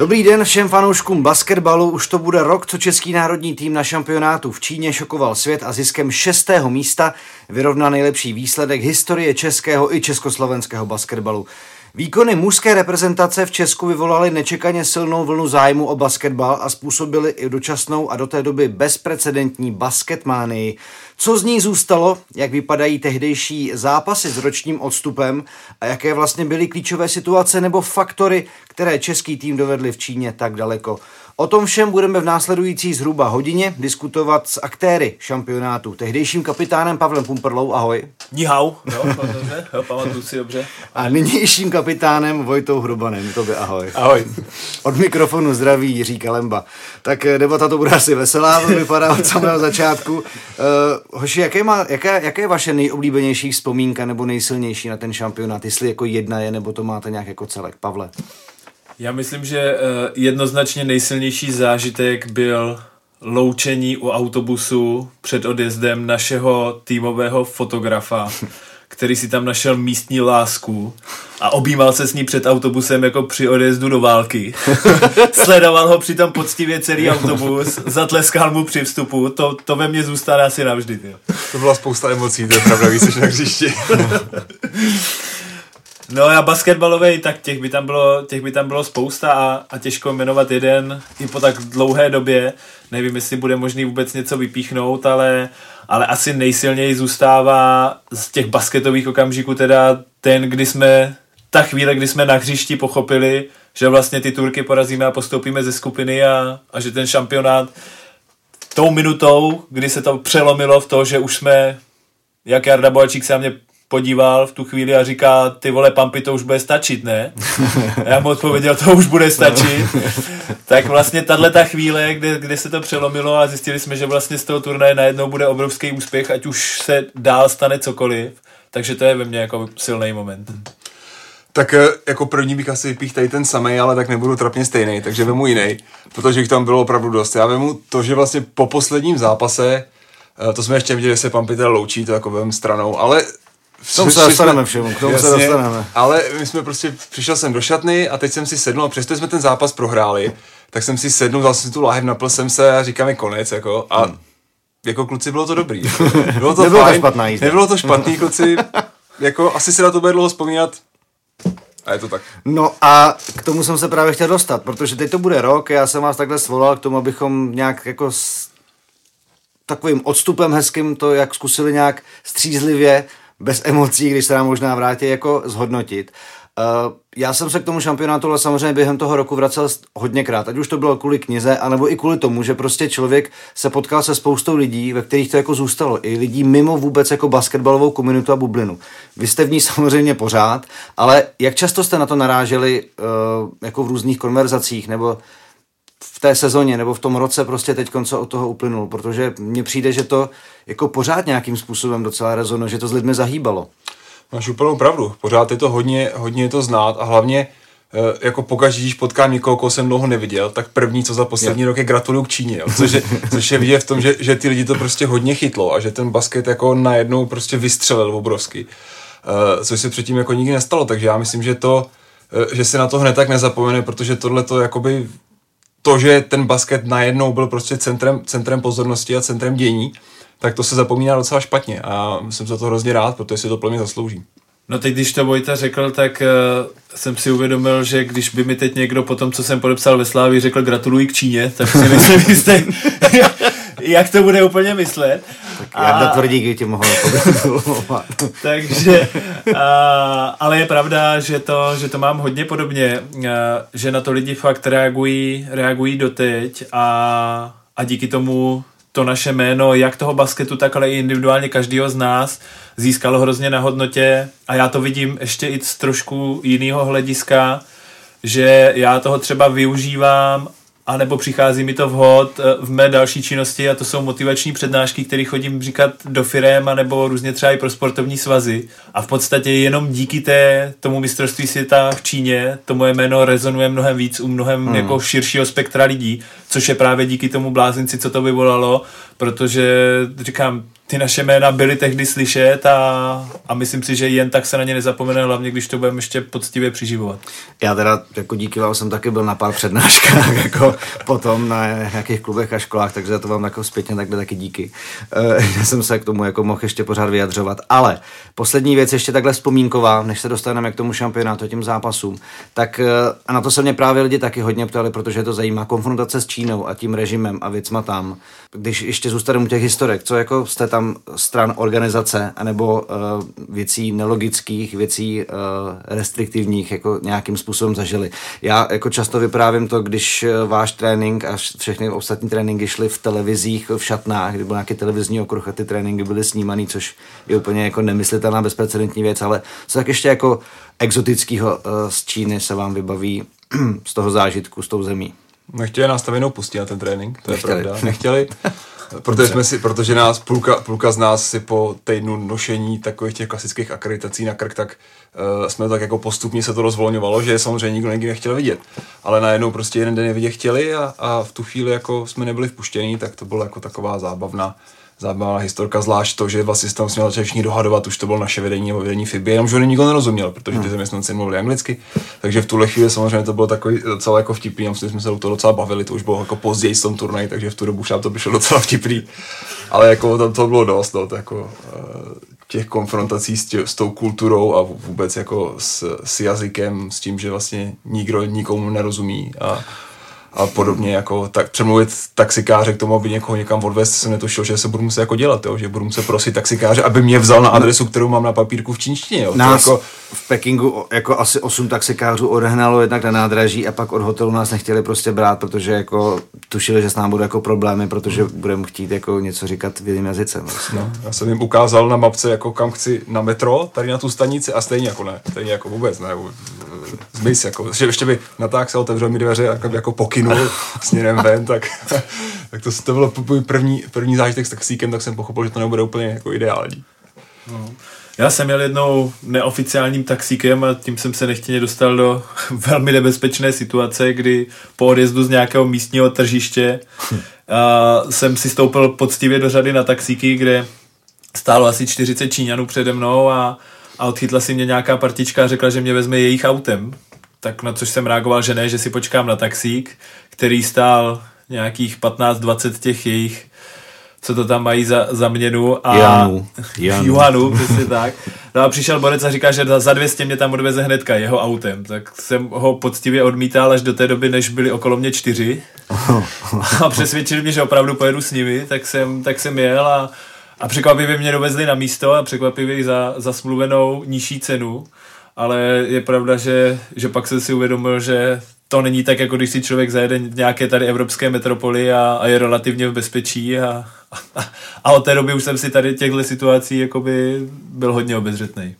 Dobrý den všem fanouškům basketbalu. Už to bude rok, co český národní tým na šampionátu v Číně šokoval svět a ziskem šestého místa vyrovná nejlepší výsledek historie českého i československého basketbalu. Výkony mužské reprezentace v Česku vyvolaly nečekaně silnou vlnu zájmu o basketbal a způsobily i dočasnou a do té doby bezprecedentní basketmánii. Co z ní zůstalo, jak vypadají tehdejší zápasy s ročním odstupem a jaké vlastně byly klíčové situace nebo faktory, které český tým dovedli v Číně tak daleko. O tom všem budeme v následující zhruba hodině diskutovat s aktéry šampionátu. Tehdejším kapitánem Pavlem Pumperlou, ahoj. Nihau, jo, dobře, jo, pamatuju si dobře. A nynějším kapitánem Vojtou Hrubanem, to by ahoj. Ahoj. Od mikrofonu zdraví Jiří Kalemba. Tak eh, debata to bude asi veselá, to vypadá od samého začátku. Uh, hoši, jaké, má, jaké, jaké je vaše nejoblíbenější vzpomínka nebo nejsilnější na ten šampionát? Jestli jako jedna je, nebo to máte nějak jako celek? Pavle. Já myslím, že eh, jednoznačně nejsilnější zážitek byl loučení u autobusu před odjezdem našeho týmového fotografa, který si tam našel místní lásku a objímal se s ní před autobusem jako při odjezdu do války. Sledoval ho přitom poctivě celý autobus, zatleskal mu při vstupu, to, to ve mně zůstane asi navždy. Tě. To byla spousta emocí, to je pravda, víc na hřišti. No a basketbalový, tak těch by tam bylo, těch by tam bylo spousta a, a těžko jmenovat jeden i po tak dlouhé době. Nevím, jestli bude možný vůbec něco vypíchnout, ale, ale asi nejsilněji zůstává z těch basketových okamžiků teda ten, kdy jsme, ta chvíle, kdy jsme na hřišti pochopili, že vlastně ty Turky porazíme a postoupíme ze skupiny a, a že ten šampionát tou minutou, kdy se to přelomilo v to, že už jsme, jak Jarda Bojačík se na mě podíval v tu chvíli a říká, ty vole, Pampy, to už bude stačit, ne? A já mu odpověděl, to už bude stačit. tak vlastně tahle ta chvíle, kde, kde se to přelomilo a zjistili jsme, že vlastně z toho turnaje najednou bude obrovský úspěch, ať už se dál stane cokoliv. Takže to je ve mně jako silný moment. Tak eh, jako první bych asi vypích tady ten samý, ale tak nebudu trapně stejný, takže vemu jiný, protože jich tam bylo opravdu dost. Já vemu to, že vlastně po posledním zápase, eh, to jsme ještě viděli, že se Pampitel loučí, to jako vem stranou, ale k tomu se dostaneme všemu, k tomu jasně, se dostaneme. Ale my jsme prostě, přišel jsem do šatny a teď jsem si sednul a přesto jsme ten zápas prohráli, tak jsem si sednul, dal jsem tu láhev, napil jsem se a říkám mi konec, jako, a hmm. jako kluci bylo to dobrý. Bylo to Nebylo fajn, to špatná jízda. Nebylo to špatný, kluci, jako asi se na to bude dlouho vzpomínat, a je to tak. No a k tomu jsem se právě chtěl dostat, protože teď to bude rok, já jsem vás takhle svolal k tomu, abychom nějak jako s takovým odstupem hezkým to jak zkusili nějak střízlivě bez emocí, když se nám možná vrátí, jako zhodnotit. Uh, já jsem se k tomu šampionátu ale samozřejmě během toho roku vracel hodněkrát, ať už to bylo kvůli knize, anebo i kvůli tomu, že prostě člověk se potkal se spoustou lidí, ve kterých to jako zůstalo. I lidí mimo vůbec jako basketbalovou komunitu a bublinu. Vy jste v ní samozřejmě pořád, ale jak často jste na to naráželi uh, jako v různých konverzacích, nebo v té sezóně nebo v tom roce prostě teď co od toho uplynul, protože mně přijde, že to jako pořád nějakým způsobem docela rezonuje, že to s lidmi zahýbalo. Máš úplnou pravdu, pořád je to hodně, hodně je to znát a hlavně eh, jako pokaždé, když potkám někoho, koho jsem dlouho neviděl, tak první, co za poslední rok je gratuluju k Číně, jo. Což, je, což je vidět v tom, že, že ty lidi to prostě hodně chytlo a že ten basket jako najednou prostě vystřelil obrovsky. Uh, což se předtím jako nikdy nestalo, takže já myslím, že to, uh, že se na to hned tak nezapomene, protože tohle to jakoby to, že ten basket najednou byl prostě centrem, centrem pozornosti a centrem dění, tak to se zapomíná docela špatně a jsem za to hrozně rád, protože si to plně zaslouží. No teď, když to Vojta řekl, tak uh, jsem si uvědomil, že když by mi teď někdo po tom, co jsem podepsal ve Slávi, řekl gratuluji k Číně, tak si myslím jistý, jak to bude úplně myslet. Tak Jarda a... Tvrdík tě mohl Takže, a, ale je pravda, že to, že to mám hodně podobně, a, že na to lidi fakt reagují, reagují doteď a, a díky tomu to naše jméno, jak toho basketu, tak ale i individuálně každého z nás získalo hrozně na hodnotě a já to vidím ještě i z trošku jiného hlediska, že já toho třeba využívám a nebo přichází mi to vhod eh, v mé další činnosti a to jsou motivační přednášky, které chodím říkat do firem a nebo různě třeba i pro sportovní svazy. A v podstatě jenom díky té, tomu mistrovství světa v Číně to moje jméno rezonuje mnohem víc u mnohem hmm. jako širšího spektra lidí, což je právě díky tomu blázinci, co to vyvolalo, protože říkám, ty naše jména byly tehdy slyšet a, a myslím si, že jen tak se na ně nezapomene, hlavně když to budeme ještě poctivě přiživovat. Já teda jako díky vám jsem taky byl na pár přednáškách jako potom na nějakých klubech a školách, takže za to vám jako zpětně takhle taky díky. Uh, že jsem se k tomu jako mohl ještě pořád vyjadřovat. Ale poslední věc ještě takhle vzpomínková, než se dostaneme k tomu šampionátu, tím zápasům, tak uh, a na to se mě právě lidi taky hodně ptali, protože to zajímá konfrontace s Čínou a tím režimem a věcma tam. Když ještě zůstaneme u těch historek, co jako jste tam tam stran organizace anebo uh, věcí nelogických, věcí uh, restriktivních jako nějakým způsobem zažili. Já jako často vyprávím to, když eh, váš trénink a všechny ostatní tréninky šly v televizích, v šatnách, kdy byl nějaký televizní okruh a ty tréninky byly snímaný, což je úplně jako nemyslitelná bezprecedentní věc, ale co tak ještě jako exotického uh, z Číny se vám vybaví z toho zážitku, s tou zemí? Nechtěli nás tam jenom pustit na ten trénink, to Nechtěli. je pravda. Nechtěli. Protože, jsme si, protože nás půlka, půlka z nás si po týdnu nošení takových těch klasických akreditací na krk, tak uh, jsme tak jako postupně se to rozvolňovalo, že samozřejmě nikdo nikdy nechtěl vidět. Ale najednou prostě jeden den je vidět chtěli a, a v tu chvíli jako jsme nebyli vpuštění, tak to bylo jako taková zábavná, zábavná historka, zvlášť to, že vlastně tam jsme začali všichni dohadovat, už to bylo naše vedení nebo vedení FIBY, jenomže ho nikdo nerozuměl, protože ty hmm. zaměstnanci mluvili anglicky, takže v tuhle chvíli samozřejmě to bylo takový docela jako vtipný, a jsme se do toho docela bavili, to už bylo jako později s tom turnaj, takže v tu dobu už to bylo docela vtipný, ale jako tam to bylo dost, no, to jako, uh, těch konfrontací s, tě, s tou kulturou a vůbec jako s, s jazykem, s tím, že vlastně nikdo nikomu nerozumí a a podobně, jako tak přemluvit taxikáře k tomu, aby někoho někam odvést, jsem netušil, že se budu muset jako dělat, jo, že budu muset prosit taxikáře, aby mě vzal na adresu, kterou mám na papírku v čínštině. Jo. Nás jako... v Pekingu jako asi osm taxikářů odehnalo jednak na nádraží a pak od hotelu nás nechtěli prostě brát, protože jako tušili, že s námi budou jako problémy, protože budeme chtít jako něco říkat v jiném jazyce. Vlastně. No, já jsem jim ukázal na mapce, jako kam chci na metro, tady na tu stanici a stejně jako ne, stejně jako vůbec ne, zmiz, jako, že ještě by natáhl se otevřel mi dveře jako, jako pokynul směrem ven, tak, tak to, to bylo první, první zážitek s taxíkem, tak jsem pochopil, že to nebude úplně jako ideální. No. Já jsem jel jednou neoficiálním taxíkem a tím jsem se nechtěně dostal do velmi nebezpečné situace, kdy po odjezdu z nějakého místního tržiště a jsem si stoupil poctivě do řady na taxíky, kde stálo asi 40 Číňanů přede mnou a, a odchytla si mě nějaká partička a řekla, že mě vezme jejich autem. Tak na což jsem reagoval, že ne, že si počkám na taxík, který stál nějakých 15-20 těch jejich co to tam mají za, za měnu a Janu. Janu. Juhanu, přesně tak. No a přišel Borec a říká, že za 200 mě tam odveze hnedka jeho autem, tak jsem ho poctivě odmítal až do té doby, než byli okolo mě čtyři a přesvědčil mě, že opravdu pojedu s nimi, tak jsem, tak jsem jel a, a překvapivě mě dovezli na místo a překvapivě za, za smluvenou nižší cenu, ale je pravda, že, že pak jsem si uvědomil, že to není tak, jako když si člověk zajede nějaké tady evropské metropoli a, a je relativně v bezpečí a, a, a od té doby už jsem si tady těchto situací jakoby byl hodně obezřetný.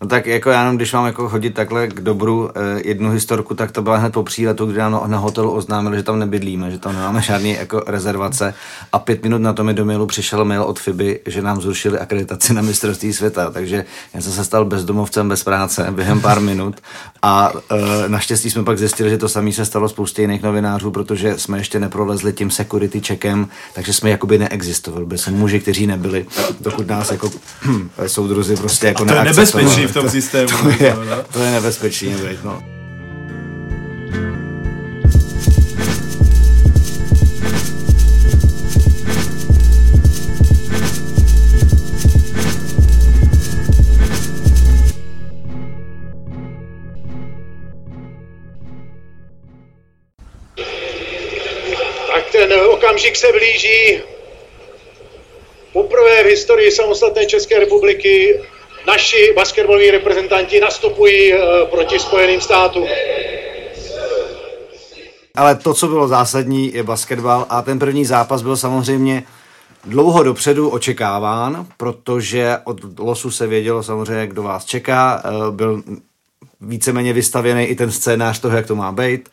No tak jako já jenom, když mám jako chodit takhle k dobru eh, jednu historku, tak to byla hned po příletu, kdy nám na hotelu oznámili, že tam nebydlíme, že tam nemáme žádné jako rezervace. A pět minut na to mi do mailu přišel mail od FIBY, že nám zrušili akreditaci na mistrovství světa, takže já jsem se stal bezdomovcem bez práce během pár minut. A e, naštěstí jsme pak zjistili, že to samé se stalo spoustě jiných novinářů, protože jsme ještě neprolezli tím security checkem, takže jsme jakoby neexistovali. Byli jsme muži, kteří nebyli, dokud nás jako soudruzi prostě jako a to je nebezpečí v tom systému. To je, no. to je nebezpečný, být, no. Tak ten okamžik se blíží. Poprvé v historii samostatné České republiky naši basketbaloví reprezentanti nastupují eh, proti Spojeným státům. Ale to, co bylo zásadní, je basketbal a ten první zápas byl samozřejmě dlouho dopředu očekáván, protože od losu se vědělo samozřejmě, kdo vás čeká. Eh, byl víceméně vystavěný i ten scénář toho, jak to má být.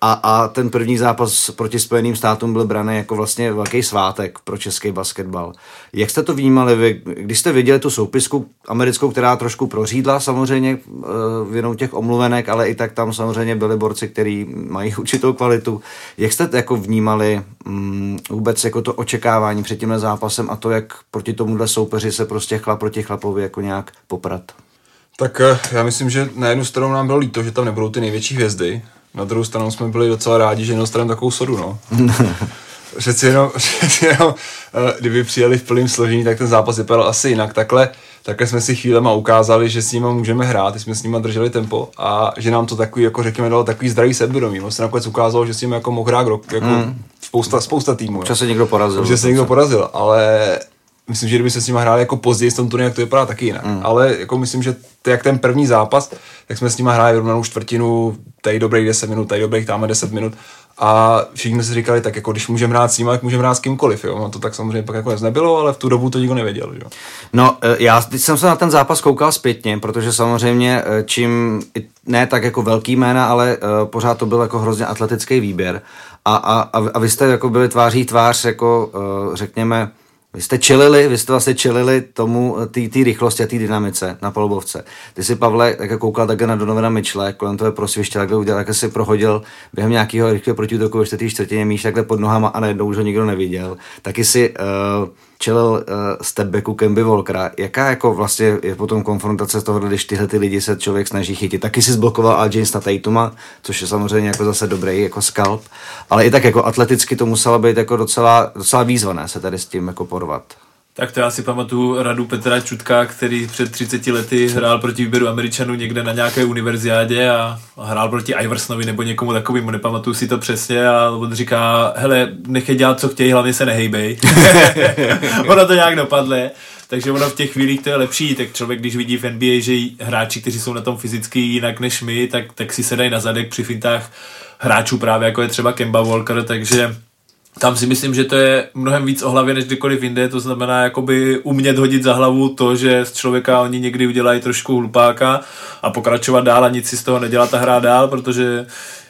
A, a ten první zápas proti Spojeným státům byl braný jako vlastně velký svátek pro český basketbal. Jak jste to vnímali vy, když jste viděli tu soupisku americkou, která trošku prořídla samozřejmě eh, vinou těch omluvenek, ale i tak tam samozřejmě byli borci, kteří mají určitou kvalitu. Jak jste jako vnímali um, vůbec jako to očekávání před tímhle zápasem a to, jak proti tomuhle soupeři se prostě chlap proti chlapovi jako nějak poprat? Tak eh, já myslím, že na jednu stranu nám bylo líto, že tam nebudou ty největší hvězdy, na druhou stranu jsme byli docela rádi, že nedostaneme takovou sodu, no. přeci jenom, přeci jenom, eh, kdyby přijeli v plném složení, tak ten zápas vypadal asi jinak. Takhle, takhle jsme si chvílema ukázali, že s nimi můžeme hrát, jsme s nimi drželi tempo a že nám to takový, jako řekněme, dalo takový zdravý sebevědomí. On se nakonec ukázalo, že s nimi jako mohl hrát jako mm. spousta, spousta týmů. Že se někdo porazil. Že se někdo porazil, ale myslím, že kdyby se s nimi hráli jako později v tom turnaji, jak to vypadá taky jinak. Mm. Ale jako myslím, že to, jak ten první zápas, tak jsme s nimi hráli vyrovnanou čtvrtinu, tady dobrých 10 minut, tady dobrých tam 10 minut a všichni si říkali, tak jako když můžeme hrát s ním, tak můžeme hrát s kýmkoliv, jo. No to tak samozřejmě pak jako nebylo, ale v tu dobu to nikdo nevěděl, jo. No, e, já teď jsem se na ten zápas koukal zpětně, protože samozřejmě e, čím, ne tak jako velký jména, ale e, pořád to byl jako hrozně atletický výběr a, a, a vy jste jako byli tváří tvář jako řekněme vy jste čelili, vy jste vlastně čelili tomu, té rychlosti a té dynamice na polubovce. Ty si, Pavle, jak koukal také na Donovena Mitchelle, kolem toho prosviště, takhle udělal, takhle si prohodil během nějakého rychlého protiútoku ve čtvrtině míš takhle pod nohama a najednou už ho nikdo neviděl. Taky si uh, čelil uh, stepbacku Kemby Volkera. Jaká jako vlastně je potom konfrontace z toho, když tyhle ty lidi se člověk snaží chytit? Taky si zblokoval Al Jamesa Tatuma, což je samozřejmě jako zase dobrý jako skalp, ale i tak jako atleticky to muselo být jako docela, docela výzvané se tady s tím jako porvat. Tak to já si pamatuju radu Petra Čutka, který před 30 lety hrál proti výběru Američanů někde na nějaké univerziádě a hrál proti Iversonovi nebo někomu takovému, nepamatuju si to přesně a on říká, hele, nechej dělat, co chtějí, hlavně se nehejbej. ono to nějak dopadle. Takže ono v těch chvílích to je lepší, tak člověk, když vidí v NBA, že hráči, kteří jsou na tom fyzicky jinak než my, tak, tak si sedají na zadek při fintách hráčů právě jako je třeba Kemba Walker, takže tam si myslím, že to je mnohem víc o hlavě než kdykoliv jinde, to znamená jakoby umět hodit za hlavu to, že z člověka oni někdy udělají trošku hlupáka a pokračovat dál a nic si z toho nedělat a hrát dál, protože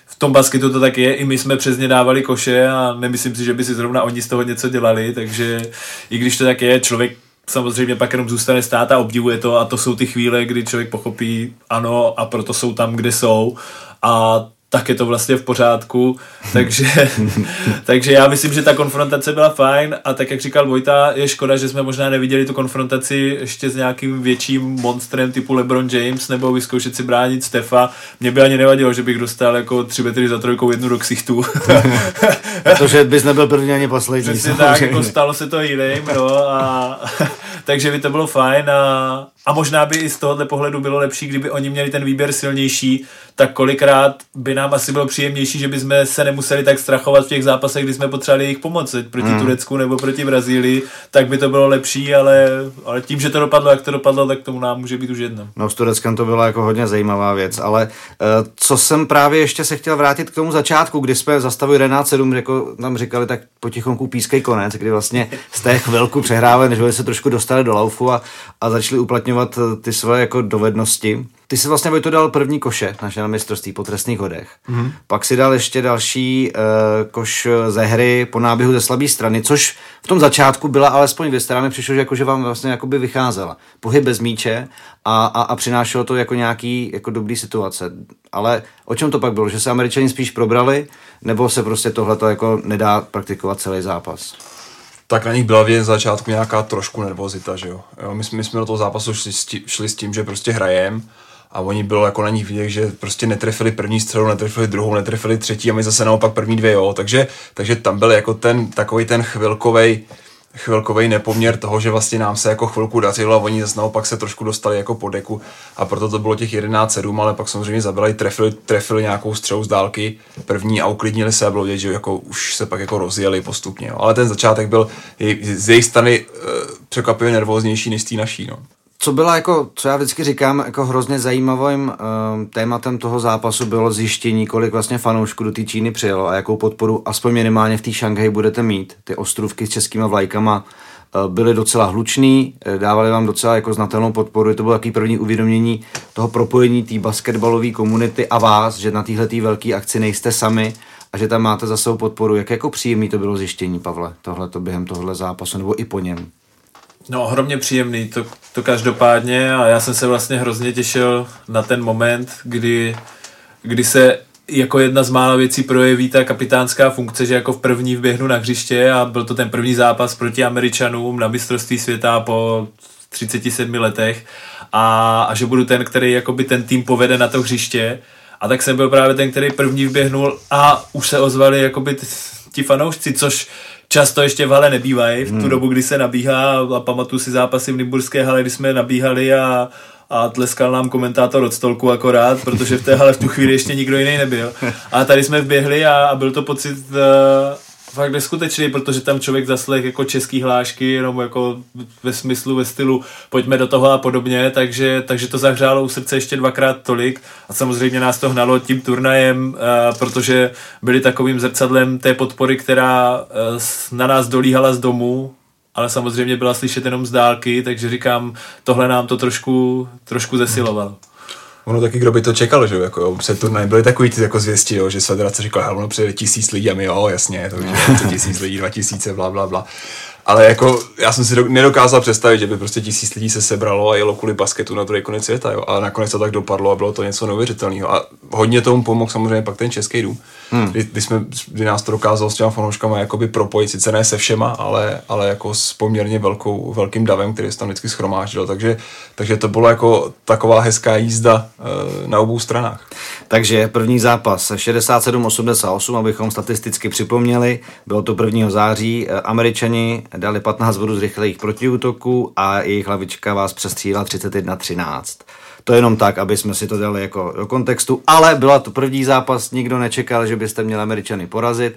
v tom basketu to tak je, i my jsme přes ně dávali koše a nemyslím si, že by si zrovna oni z toho něco dělali, takže i když to tak je, člověk samozřejmě pak jenom zůstane stát a obdivuje to a to jsou ty chvíle, kdy člověk pochopí ano a proto jsou tam, kde jsou. A tak je to vlastně v pořádku, takže, takže já myslím, že ta konfrontace byla fajn a tak jak říkal Vojta, je škoda, že jsme možná neviděli tu konfrontaci ještě s nějakým větším monstrem typu LeBron James nebo vyzkoušet si bránit Stefa. Mě by ani nevadilo, že bych dostal jako tři metry za trojkou jednu do ksichtu. Protože bys nebyl první ani poslední. Přesně tak, jako stalo se to jiným, no a takže by to bylo fajn a, a možná by i z tohohle pohledu bylo lepší, kdyby oni měli ten výběr silnější, tak kolikrát by nám asi bylo příjemnější, že bychom se nemuseli tak strachovat v těch zápasech, kdy jsme potřebovali jejich pomoc proti mm. Turecku nebo proti Brazílii, tak by to bylo lepší, ale, ale tím, že to dopadlo, jak to dopadlo, tak tomu nám může být už jedno. No s Tureckem to byla jako hodně zajímavá věc, ale uh, co jsem právě ještě se chtěl vrátit k tomu začátku, kdy jsme zastavili Renát 7, jako tam říkali, tak potichonku pískej konec, kdy vlastně z té chvilku přehrávali, než se trošku dostali do laufu a, a začali uplatňovat eh, ty své jako dovednosti. Ty jsi vlastně to dal první koše na mistrovství po trestných hodech. Mm-hmm. Pak si dal ještě další uh, koš ze hry po náběhu ze slabé strany, což v tom začátku byla alespoň která mi přišlo, že, jako, že vám vlastně jakoby vycházela. Pohyb bez míče a, a, a přinášelo to jako nějaký jako dobrý situace. Ale o čem to pak bylo? Že se američani spíš probrali, nebo se prostě tohle jako nedá praktikovat celý zápas? tak na nich byla v začátku nějaká trošku nervozita, že jo. jo my, my jsme do toho zápasu šli s, tím, šli s tím, že prostě hrajem a oni bylo jako na nich vidět, že prostě netrefili první střelu, netrefili druhou, netrefili třetí a my zase naopak první dvě, jo. Takže, takže tam byl jako ten takový ten chvilkovej, chvilkový nepoměr toho, že vlastně nám se jako chvilku dařilo a oni zase naopak se trošku dostali jako po deku a proto to bylo těch 11-7, ale pak samozřejmě zabili, trefili, trefili nějakou střelu z dálky první a uklidnili se a bylo vidět, že jako už se pak jako rozjeli postupně. Jo. Ale ten začátek byl z jejich strany uh, překvapivě nervóznější než z té naší. No co byla jako, co já vždycky říkám, jako hrozně zajímavým uh, tématem toho zápasu bylo zjištění, kolik vlastně fanoušků do té Číny přijelo a jakou podporu aspoň minimálně v té Šanghaji budete mít. Ty ostrůvky s českýma vlajkama byli docela hluční, eh, dávali vám docela jako znatelnou podporu. To bylo takový první uvědomění toho propojení té basketbalové komunity a vás, že na téhle velké akci nejste sami a že tam máte za svou podporu. Jak jako příjemný to bylo zjištění, Pavle, tohle to během tohle zápasu nebo i po něm? No, ohromně příjemný, to, to každopádně a já jsem se vlastně hrozně těšil na ten moment, kdy, kdy se jako jedna z mála věcí projeví ta kapitánská funkce, že jako v první vběhnu na hřiště a byl to ten první zápas proti Američanům na mistrovství světa po 37 letech a, a že budu ten, který jakoby ten tým povede na to hřiště. A tak jsem byl právě ten, který první vběhnul a už se ozvali jakoby ti fanoušci, což často ještě v hale nebývají, v tu hmm. dobu, kdy se nabíhá a pamatuju si zápasy v Nymburské hale, kdy jsme nabíhali a, a tleskal nám komentátor od stolku akorát, protože v té hale v tu chvíli ještě nikdo jiný nebyl. A tady jsme vběhli a, a byl to pocit uh, fakt neskutečný, protože tam člověk zaslech jako český hlášky, jenom jako ve smyslu, ve stylu pojďme do toho a podobně, takže, takže to zahřálo u srdce ještě dvakrát tolik a samozřejmě nás to hnalo tím turnajem, uh, protože byli takovým zrcadlem té podpory, která uh, na nás dolíhala z domu, ale samozřejmě byla slyšet jenom z dálky, takže říkám, tohle nám to trošku, trošku zesilovalo. Ono taky, kdo by to čekal, že jako jo, před turnaje byly takový ty jako zvěsti, jo, že federace říkala, ono přijde tisíc lidí a my jo, jasně, to už tisíc lidí, dva tisíce, bla, bla, bla. Ale jako já jsem si do, nedokázal představit, že by prostě tisíc lidí se sebralo a jelo kvůli basketu na druhý konec světa. Jo. A nakonec to tak dopadlo a bylo to něco neuvěřitelného. A hodně tomu pomohl samozřejmě pak ten český dům. Hmm. Kdy, kdy, jsme, kdy, nás to dokázalo s těma fanouškama jakoby propojit, sice ne se všema, ale, ale jako s poměrně velkou, velkým davem, který se tam vždycky schromáždil. Takže, takže to bylo jako taková hezká jízda e, na obou stranách. Takže první zápas 67-88, abychom statisticky připomněli, bylo to 1. září. Eh, Američani dali 15 bodů z rychlých protiútoků a jejich hlavička vás přestříla 31-13. To jenom tak, aby jsme si to dali jako do kontextu, ale byla to první zápas, nikdo nečekal, že byste měli Američany porazit.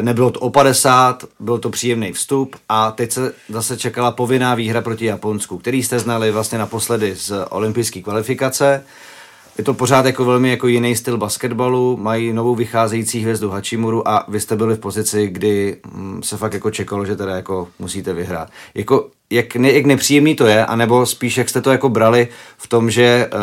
Nebylo to o 50, byl to příjemný vstup a teď se zase čekala povinná výhra proti Japonsku, který jste znali vlastně naposledy z olympijské kvalifikace. Je to pořád jako velmi jako jiný styl basketbalu, mají novou vycházející hvězdu Hachimuru a vy jste byli v pozici, kdy mm, se fakt jako čekalo, že teda jako musíte vyhrát. Jako, jak, ne, jak nepříjemný to je, anebo spíš jak jste to jako brali v tom, že uh,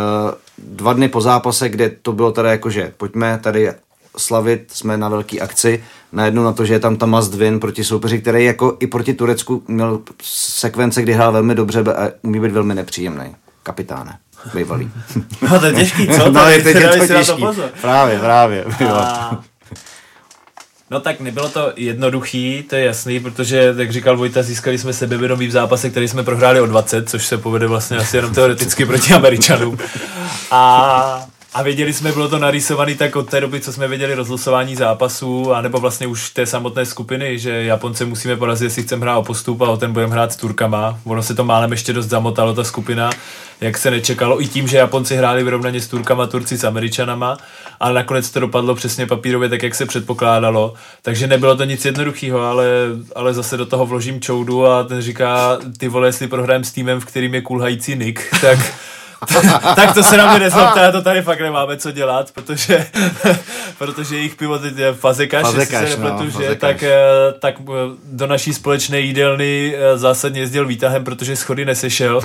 dva dny po zápase, kde to bylo teda jako, že pojďme tady slavit, jsme na velký akci, najednou na to, že je tam ta must win proti soupeři, který jako i proti Turecku měl sekvence, kdy hrál velmi dobře a umí být velmi nepříjemný. Kapitáne bývalý. No to je těžký, co? No je to, to těžký. Právě, právě. A... No tak nebylo to jednoduchý, to je jasný, protože, jak říkal Vojta, získali jsme sebevědomí v zápase, který jsme prohráli o 20, což se povede vlastně asi jenom teoreticky proti Američanům. A a věděli jsme, bylo to narýsované tak od té doby, co jsme věděli rozlosování zápasů, anebo vlastně už té samotné skupiny, že Japonce musíme porazit, jestli chceme hrát o postup a o ten budeme hrát s Turkama. Ono se to málem ještě dost zamotalo, ta skupina, jak se nečekalo, i tím, že Japonci hráli vyrovnaně s Turkama, Turci s Američanama, ale nakonec to dopadlo přesně papírově tak, jak se předpokládalo. Takže nebylo to nic jednoduchého, ale, ale zase do toho vložím čoudu a ten říká, ty vole, jestli prohrajem s týmem, v kterým je kulhající Nick, tak tak to se na mě nezlobte, to tady fakt nemáme co dělat, protože, protože jejich pivo teď je fazekaš, fazekaš jestli se nepletu, no, že, tak, eh, tak eh, do naší společné jídelny eh, zásadně jezdil výtahem, protože schody nesešel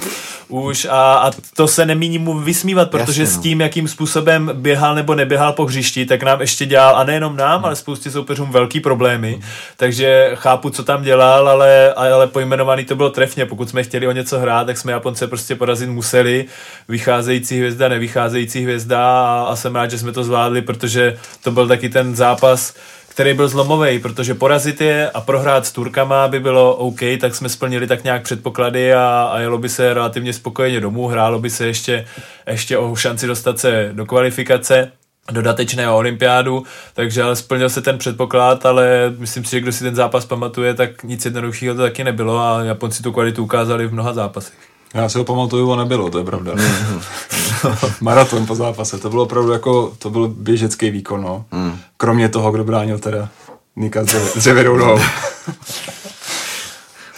už a, a to se nemíní mu vysmívat, protože Jasně, no. s tím, jakým způsobem běhal nebo neběhal po hřišti, tak nám ještě dělal, a nejenom nám, hmm. ale spoustě soupeřům velký problémy, hmm. takže chápu, co tam dělal, ale, ale pojmenovaný to bylo trefně, pokud jsme chtěli o něco hrát, tak jsme Japonce prostě porazit museli, vycházející hvězda, nevycházející hvězda a, a jsem rád, že jsme to zvládli, protože to byl taky ten zápas, který byl zlomový, protože porazit je a prohrát s Turkama by bylo OK, tak jsme splnili tak nějak předpoklady a, a jelo by se relativně spokojeně domů, hrálo by se ještě, ještě o šanci dostat se do kvalifikace dodatečného olympiádu, takže ale splnil se ten předpoklad, ale myslím si, že kdo si ten zápas pamatuje, tak nic jednoduchého to taky nebylo a Japonci tu kvalitu ukázali v mnoha zápasech. Já si ho pamatuju, a nebylo, to je pravda. Mm. Maraton po zápase, to bylo opravdu jako, to byl běžecký výkon, no. Mm. Kromě toho, kdo bránil teda Nika s dřevěnou nohou.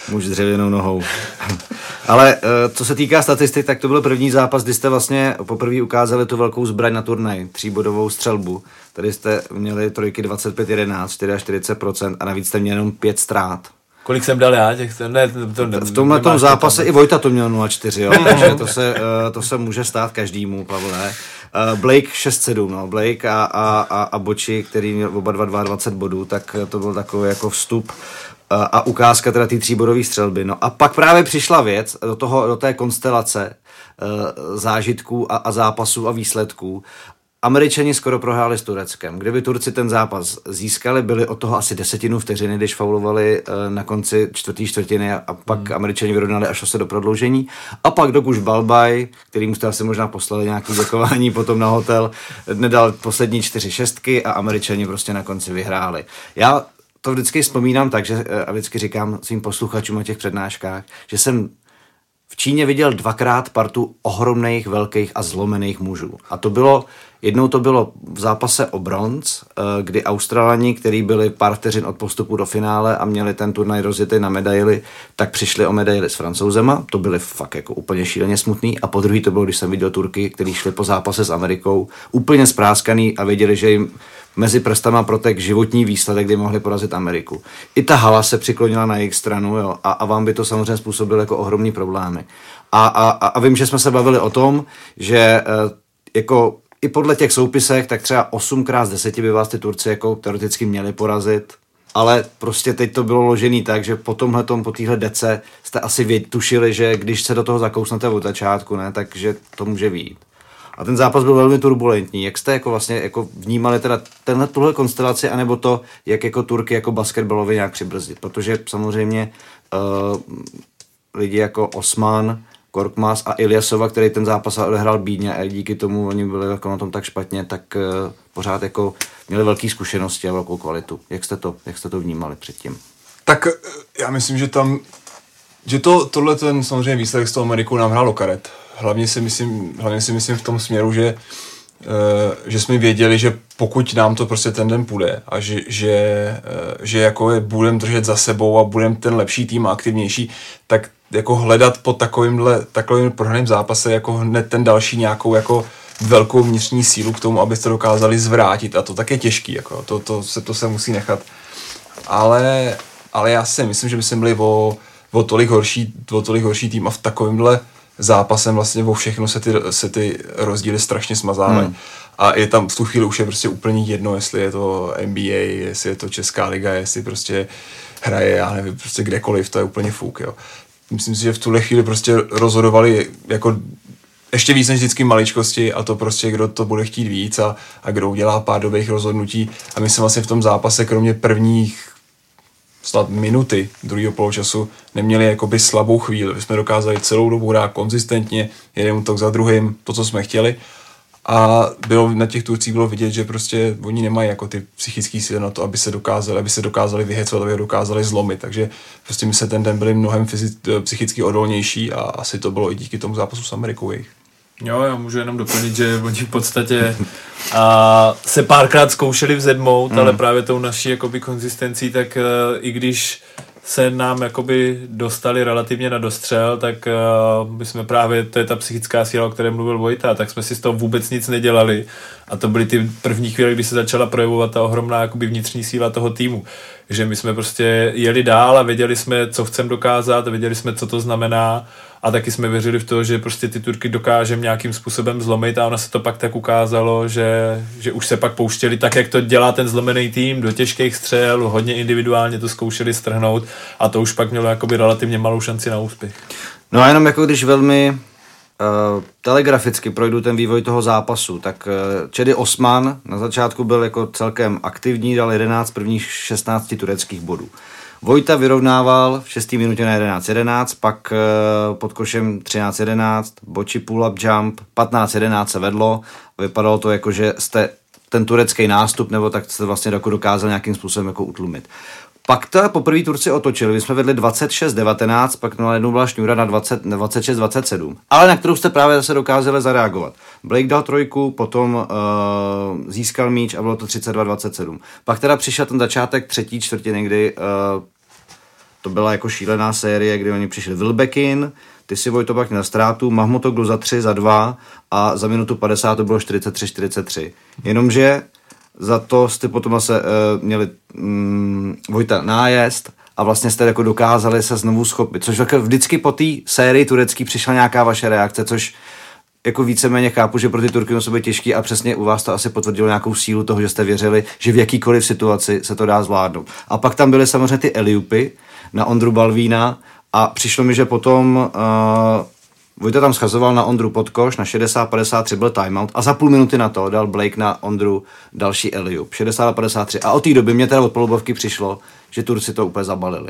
Muž s dřevěnou nohou. Ale eh, co se týká statistik, tak to byl první zápas, kdy jste vlastně poprvé ukázali tu velkou zbraň na turnaj, tříbodovou střelbu. Tady jste měli trojky 25-11, 44% a navíc jste měli jenom pět ztrát. Kolik jsem dal já? Těch, ne, to, to, v tomhle tom zápase i Vojta to měl 0-4, jo? takže to se, eh, to se může stát každému, Pavle. Uh, Blake 6-7, no. Blake a, a, a, a Boči, který měl oba dva 22 bodů, tak to byl takový jako vstup a ukázka teda té tříbodové střelby. No a pak právě přišla věc do, toho, do té konstelace zážitků a, a zápasů a výsledků. Američani skoro prohráli s Tureckem. Kdyby Turci ten zápas získali, byli od toho asi desetinu vteřiny, když faulovali uh, na konci čtvrtý čtvrtiny a, pak hmm. Američani vyrovnali až se do prodloužení. A pak Dokuš Balbaj, který jste asi možná poslali nějaké děkování potom na hotel, nedal poslední čtyři šestky a Američani prostě na konci vyhráli. Já to vždycky vzpomínám tak, že eh, a vždycky říkám svým posluchačům o těch přednáškách, že jsem v Číně viděl dvakrát partu ohromných, velkých a zlomených mužů. A to bylo, jednou to bylo v zápase o bronz, eh, kdy Australani, kteří byli pár vteřin od postupu do finále a měli ten turnaj rozjetý na medaily, tak přišli o medaily s francouzema. To byly fakt jako úplně šíleně smutný. A po druhý to bylo, když jsem viděl Turky, kteří šli po zápase s Amerikou, úplně spráskaný a věděli, že jim mezi prstama protek životní výsledek, kdy mohli porazit Ameriku. I ta hala se přiklonila na jejich stranu jo, a, a vám by to samozřejmě způsobilo jako ohromný problémy. A, a, a vím, že jsme se bavili o tom, že e, jako i podle těch soupisek, tak třeba 8 krát z 10 by vás ty Turci jako teoreticky měli porazit, ale prostě teď to bylo ložený tak, že po tomhle po téhle dece jste asi tušili, že když se do toho zakousnete od začátku, ne, takže to může výjít. A ten zápas byl velmi turbulentní. Jak jste jako vlastně jako vnímali teda tenhle tuhle konstelaci, anebo to, jak jako Turky jako basketbalovi nějak přibrzdit? Protože samozřejmě uh, lidi jako Osman, Korkmaz a Ilyasova, který ten zápas odehrál bídně a díky tomu oni byli jako na tom tak špatně, tak uh, pořád jako měli velké zkušenosti a velkou kvalitu. Jak jste to, jak jste to vnímali předtím? Tak eh, já myslím, že tam že to, tohle ten samozřejmě výsledek z toho Ameriku nám hrálo karet hlavně si myslím, hlavně si myslím v tom směru, že Uh, že jsme věděli, že pokud nám to prostě ten den půjde a že, že, uh, že jako je budeme držet za sebou a budeme ten lepší tým a aktivnější, tak jako hledat po takovýmhle, takovým prohraným zápase jako hned ten další nějakou jako velkou vnitřní sílu k tomu, abyste dokázali zvrátit a to tak je těžký, jako to, to, se, to se musí nechat. Ale, ale já si myslím, že by jsme byli o, o, tolik horší, o tolik horší tým a v takovémhle zápasem vlastně o všechno se ty, se ty rozdíly strašně smazávají. Hmm. A je tam v tu chvíli už je prostě úplně jedno, jestli je to NBA, jestli je to Česká liga, jestli prostě hraje, já nevím, prostě kdekoliv, to je úplně fuk, jo. Myslím si, že v tuhle chvíli prostě rozhodovali jako ještě víc než vždycky maličkosti a to prostě, kdo to bude chtít víc a, a kdo udělá pár dobrých rozhodnutí. A my jsme vlastně v tom zápase, kromě prvních snad minuty druhého poločasu neměli jakoby slabou chvíli. My jsme dokázali celou dobu hrát konzistentně, jeden útok za druhým, to, co jsme chtěli. A bylo, na těch Turcích bylo vidět, že prostě oni nemají jako ty psychické síly na to, aby se dokázali, aby se dokázali vyhecovat, aby dokázali zlomit. Takže prostě my se ten den byli mnohem fyzicky, psychicky odolnější a asi to bylo i díky tomu zápasu s Amerikou jejich. Jo, já můžu jenom doplnit, že oni v podstatě a, se párkrát zkoušeli vzedmout, mm. ale právě tou naší jakoby konzistencí, tak uh, i když se nám jakoby dostali relativně na dostřel, tak uh, my jsme právě, to je ta psychická síla, o které mluvil Vojta, tak jsme si z toho vůbec nic nedělali a to byly ty první chvíle, kdy se začala projevovat ta ohromná jakoby vnitřní síla toho týmu. Že my jsme prostě jeli dál a věděli jsme, co chceme dokázat, věděli jsme, co to znamená a taky jsme věřili v to, že prostě ty Turky dokážeme nějakým způsobem zlomit a ono se to pak tak ukázalo, že, že už se pak pouštěli tak, jak to dělá ten zlomený tým, do těžkých střel, hodně individuálně to zkoušeli strhnout a to už pak mělo jakoby relativně malou šanci na úspěch. No a jenom jako když velmi uh, telegraficky projdu ten vývoj toho zápasu, tak uh, Čedy Osman na začátku byl jako celkem aktivní, dal 11 prvních 16 tureckých bodů. Vojta vyrovnával v 6. minutě na 11-11, pak uh, pod košem 13-11, boči pull-up jump, 15-11 se vedlo. Vypadalo to jako, že jste ten turecký nástup, nebo tak jste vlastně dokázal nějakým způsobem jako utlumit. Pak to poprvé Turci otočili, my jsme vedli 26-19, pak na jednou byla šňůra na 20, 26-27, ale na kterou jste právě zase dokázali zareagovat. Blake dal trojku, potom uh, získal míč a bylo to 32-27. Pak teda přišel ten začátek třetí čtvrtiny, kdy uh, to byla jako šílená série, kdy oni přišli Wilbekin, ty si Vojto pak na ztrátu, Mahmutoglu za 3, za 2 a za minutu 50 to bylo 43-43. Jenomže za to jste potom se uh, měli um, Vojta nájezd a vlastně jste jako dokázali se znovu schopit, což jako vždycky po té sérii turecký přišla nějaká vaše reakce, což jako víceméně chápu, že pro ty Turky to bude těžký a přesně u vás to asi potvrdilo nějakou sílu toho, že jste věřili, že v jakýkoliv situaci se to dá zvládnout. A pak tam byly samozřejmě ty Eliupy na Ondru Balvína a přišlo mi, že potom uh, Vojta tam schazoval na Ondru podkoš, na 60-53 byl timeout a za půl minuty na to dal Blake na Ondru další Eliup, 60-53. A od té doby mě teda od polubovky přišlo, že Turci to úplně zabalili.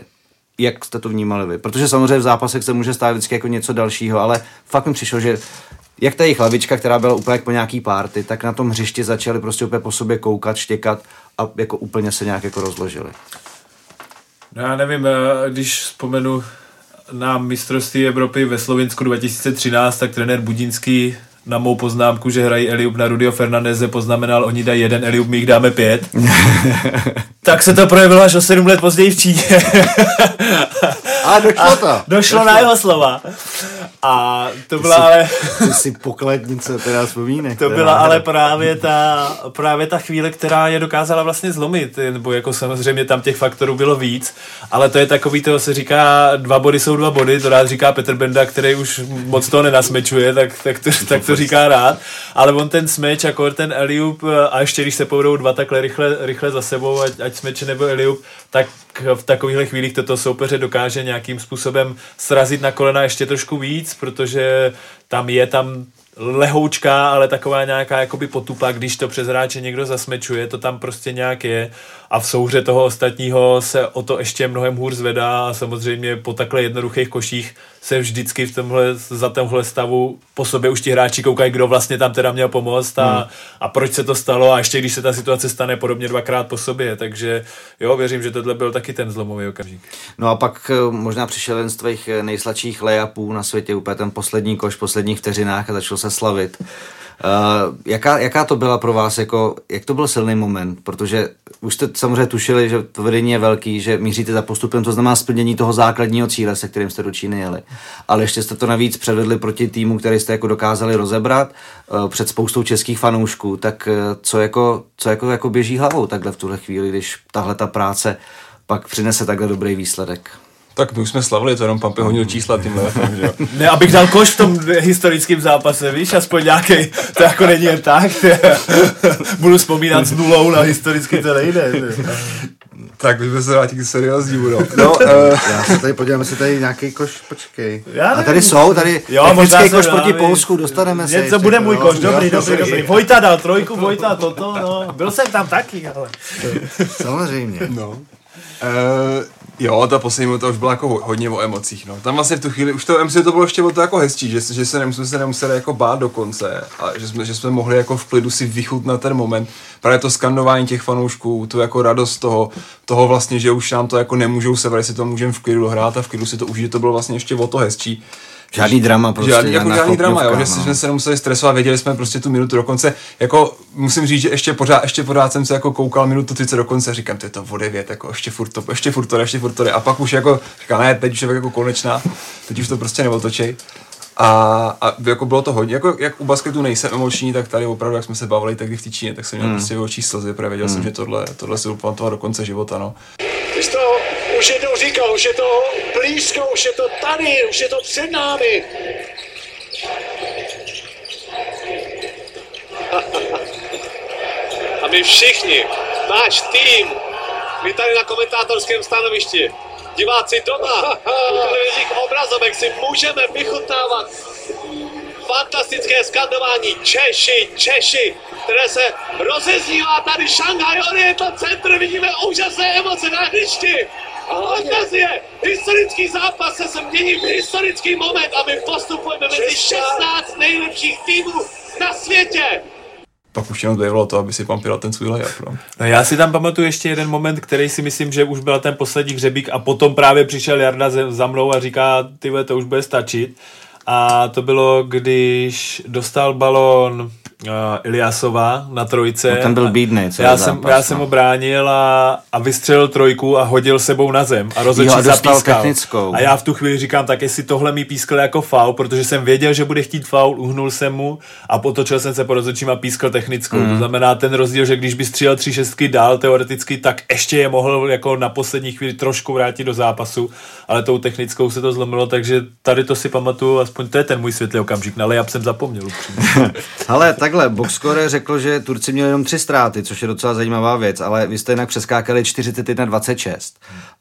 Jak jste to vnímali vy? Protože samozřejmě v zápasech se může stát vždycky jako něco dalšího, ale fakt mi přišlo, že jak ta jejich lavička, která byla úplně jako po nějaký párty, tak na tom hřišti začali prostě úplně po sobě koukat, štěkat a jako úplně se nějak jako rozložili. No já nevím, když vzpomenu na mistrovství Evropy ve Slovinsku 2013, tak trenér Budinský na mou poznámku, že hrají Eliub na Rudio Fernandeze, poznamenal, oni dají jeden Eliub, my jich dáme pět. tak se to projevilo až o sedm let později v Číně. a došlo to. Došlo, došlo na jeho slova. A to byla ty ale... Ty si pokladnice teda vzpomínek. To byla ale právě ta, právě ta chvíle, která je dokázala vlastně zlomit, nebo jako samozřejmě tam těch faktorů bylo víc, ale to je takový, toho se říká, dva body jsou dva body, to rád říká Petr Benda, který už moc toho nenasmečuje, tak, tak, to, tak to říká rád, ale on ten smeč, jako ten Eliup, a ještě když se povedou dva takhle rychle, rychle za sebou, ať, ať smeč nebo Eliup, tak v takovýchhle chvílích toto soupeře dokáže nějakým způsobem srazit na kolena ještě trošku víc, protože tam je tam lehoučká, ale taková nějaká jakoby potupa, když to přes hráče někdo zasmečuje, to tam prostě nějak je a v souhře toho ostatního se o to ještě mnohem hůř zvedá a samozřejmě po takhle jednoduchých koších se vždycky v tomhle, za tomhle stavu po sobě už ti hráči koukají, kdo vlastně tam teda měl pomoct a, hmm. a proč se to stalo a ještě když se ta situace stane podobně dvakrát po sobě, takže jo, věřím, že tohle byl taky ten zlomový okamžik. No a pak eh, možná přišel jeden z tvých eh, nejsladších layupů na světě, úplně ten poslední koš v posledních vteřinách a začal se slavit. Uh, jaká, jaká to byla pro vás, jako, jak to byl silný moment? Protože už jste samozřejmě tušili, že to vedení je velký, že míříte za postupem, to znamená splnění toho základního cíle, se kterým jste do Číny jeli. Ale ještě jste to navíc předvedli proti týmu, který jste jako dokázali rozebrat uh, před spoustou českých fanoušků. Tak uh, co, jako, co jako, jako běží hlavou takhle v tuhle chvíli, když tahle ta práce pak přinese takhle dobrý výsledek? Tak my už jsme slavili, to jenom Pampy honil čísla tím letem, že jo. Ne, abych dal koš v tom historickém zápase, víš, aspoň nějaký, to jako není jen tak. Budu vzpomínat s nulou na historicky to nejde. Tak bychom se vrátili k serióznímu, no. no uh, já se tady podívám, jestli tady nějaký koš, počkej. Já A tady jsou, tady jo, možná koš proti Polsku, dostaneme se. To bude můj koš, dobrý, dobrý, dobrý. Vojta dal trojku, Vojta toto, no. Byl jsem tam taky, ale. Samozřejmě. No. Uh, Jo, ta poslední minuta už byla jako hodně o emocích, no. Tam vlastně v tu chvíli, už to, myslím, to bylo ještě o to jako hezčí, že, že se nemuseli, se nemuseli jako bát do konce a že jsme, že jsme mohli jako v klidu si vychutnat ten moment. Právě to skandování těch fanoušků, tu jako radost toho, toho vlastně, že už nám to jako nemůžou sebrat, si to můžeme v klidu hrát a v klidu si to užít, to bylo vlastně ještě o to hezčí. Žádný drama prostě. Žádný, jako žádný drama, jo, že no. jsme se nemuseli stresovat, věděli jsme prostě tu minutu do konce. Jako musím říct, že ještě pořád, ještě pořád jsem se jako koukal minutu 30 do konce a říkám, to je to o 9, jako ještě furt to, ještě furt to, ještě furt to, a pak už jako říkám, ne, teď už je jako konečná, teď už to prostě neotočej. A, a jako bylo to hodně, jako jak u basketu nejsem emoční, tak tady opravdu, jak jsme se bavili tehdy v té Číně, tak jsem měl mm. prostě očí slzy, protože věděl mm. jsem, že tohle, tohle si budu pamatovat do konce života, no. Ty to už jednou říkal, už je to blízko, už je to tady, už je to před námi. A my všichni, náš tým, my tady na komentátorském stanovišti, diváci doma, u televizních obrazovek si můžeme vychutnávat fantastické skandování Češi, Češi, které se rozeznívá tady Šanghaj Oriental Center, vidíme úžasné emoce na hřišti. Fantazie! Historický zápas se se mění v historický moment a my postupujeme mezi 16 nejlepších týmů na světě pak už jenom zbývalo to, aby si pampila ten svůj layup. No. no. já si tam pamatuju ještě jeden moment, který si myslím, že už byl ten poslední hřebík a potom právě přišel Jarda za mnou a říká, ty to už bude stačit. A to bylo, když dostal balón Iliasova na trojce. No, ten byl bídný, co já jsem, zápas, já no. jsem ho bránil a, a vystřelil trojku a hodil sebou na zem a rozhodčí zapískal. technickou. A já v tu chvíli říkám, tak jestli tohle mi pískl jako faul, protože jsem věděl, že bude chtít faul, uhnul jsem mu a potočil jsem se po rozhodčím a pískl technickou. Mm. To znamená ten rozdíl, že když by střílel tři šestky dál teoreticky, tak ještě je mohl jako na poslední chvíli trošku vrátit do zápasu, ale tou technickou se to zlomilo, takže tady to si pamatuju, aspoň to je ten můj světlý okamžik, na layup jsem zapomněl. Ale takhle, Boxcore řekl, že Turci měli jenom tři ztráty, což je docela zajímavá věc, ale vy jste jinak přeskákali 41-26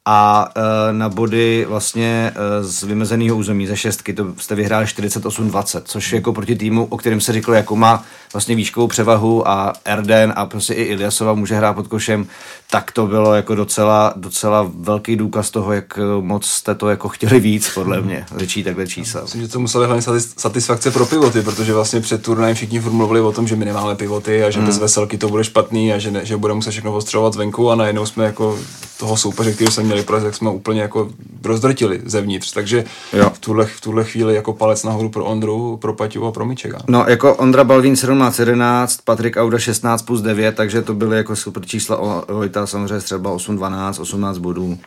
a e, na body vlastně e, z vymezeného území ze šestky to jste vyhráli 48-20, což jako proti týmu, o kterém se říkalo, jako má vlastně výškovou převahu a Erden a prostě i Ilyasova může hrát pod košem, tak to bylo jako docela, docela velký důkaz toho, jak moc jste to jako chtěli víc, podle mě, řečí takhle čísla. Myslím, že to museli hlavně satis- satisfakce pro pivoty, protože vlastně před turnajem všichni furt mluvili o tom, že my nemáme pivoty a že mm. bez veselky to bude špatný a že, ne, že bude muset všechno ostřelovat zvenku a najednou jsme jako toho soupeře, který jsme měli porazit, tak jsme úplně jako rozdrtili zevnitř. Takže Jo. v tuhle, v tuhle chvíli jako palec nahoru pro Ondru, pro Paťu a pro Mičeka. No, jako Ondra Balvín 17-11, Patrik Auda 16 plus 9, takže to byly jako super čísla. O- Vojta samozřejmě střelba 8-12, 18 bodů.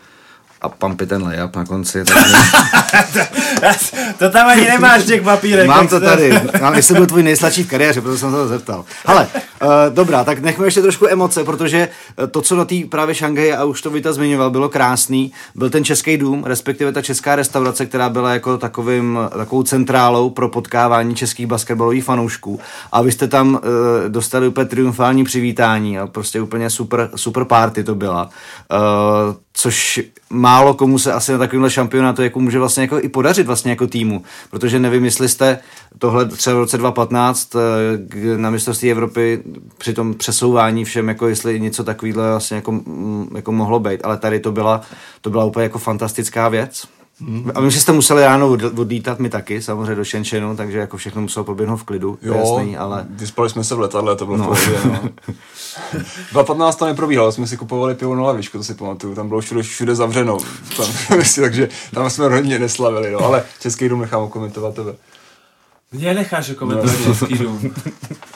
A Pampy ten layup na konci. Takže... to tam ani nemáš těch papírech. Mám tak to tady. Mám, jestli byl tvůj nejsladší v kariéře, proto jsem se to zeptal. Hele, uh, dobrá, tak nechme ještě trošku emoce, protože eh, to, co na té právě Šanghaji, a už to Vita zmiňoval, bylo krásný. Byl ten český dům, respektive ta česká restaurace, která byla jako takovým, takovou centrálou pro potkávání českých basketbalových fanoušků. A vy jste tam uh, dostali úplně triumfální přivítání a prostě úplně super, super party to byla. Uh, což málo komu se asi na takovémhle šampionátu jako může vlastně jako i podařit vlastně jako týmu, protože nevím, jestli jste tohle třeba v roce 2015 eh, k- na mistrovství Evropy při tom přesouvání všem, jako jestli něco takového vlastně jako, mm, jako mohlo být, ale tady to byla, to byla úplně jako fantastická věc. A my že jste museli ráno od- odlítat, my taky, samozřejmě do Shenzhenu, takže jako všechno muselo proběhnout v klidu, je jasný, ale... vyspali jsme se v letadle, to bylo No. no. v pohodě, no. 2015 to neprobíhalo, jsme si kupovali pivo na lavičku, to si pamatuju, tam bylo všude, všude zavřeno, tam, takže tam jsme hodně neslavili, no, ale Český dům nechám komentovat tebe. Mě necháš komentovat no. Český dům.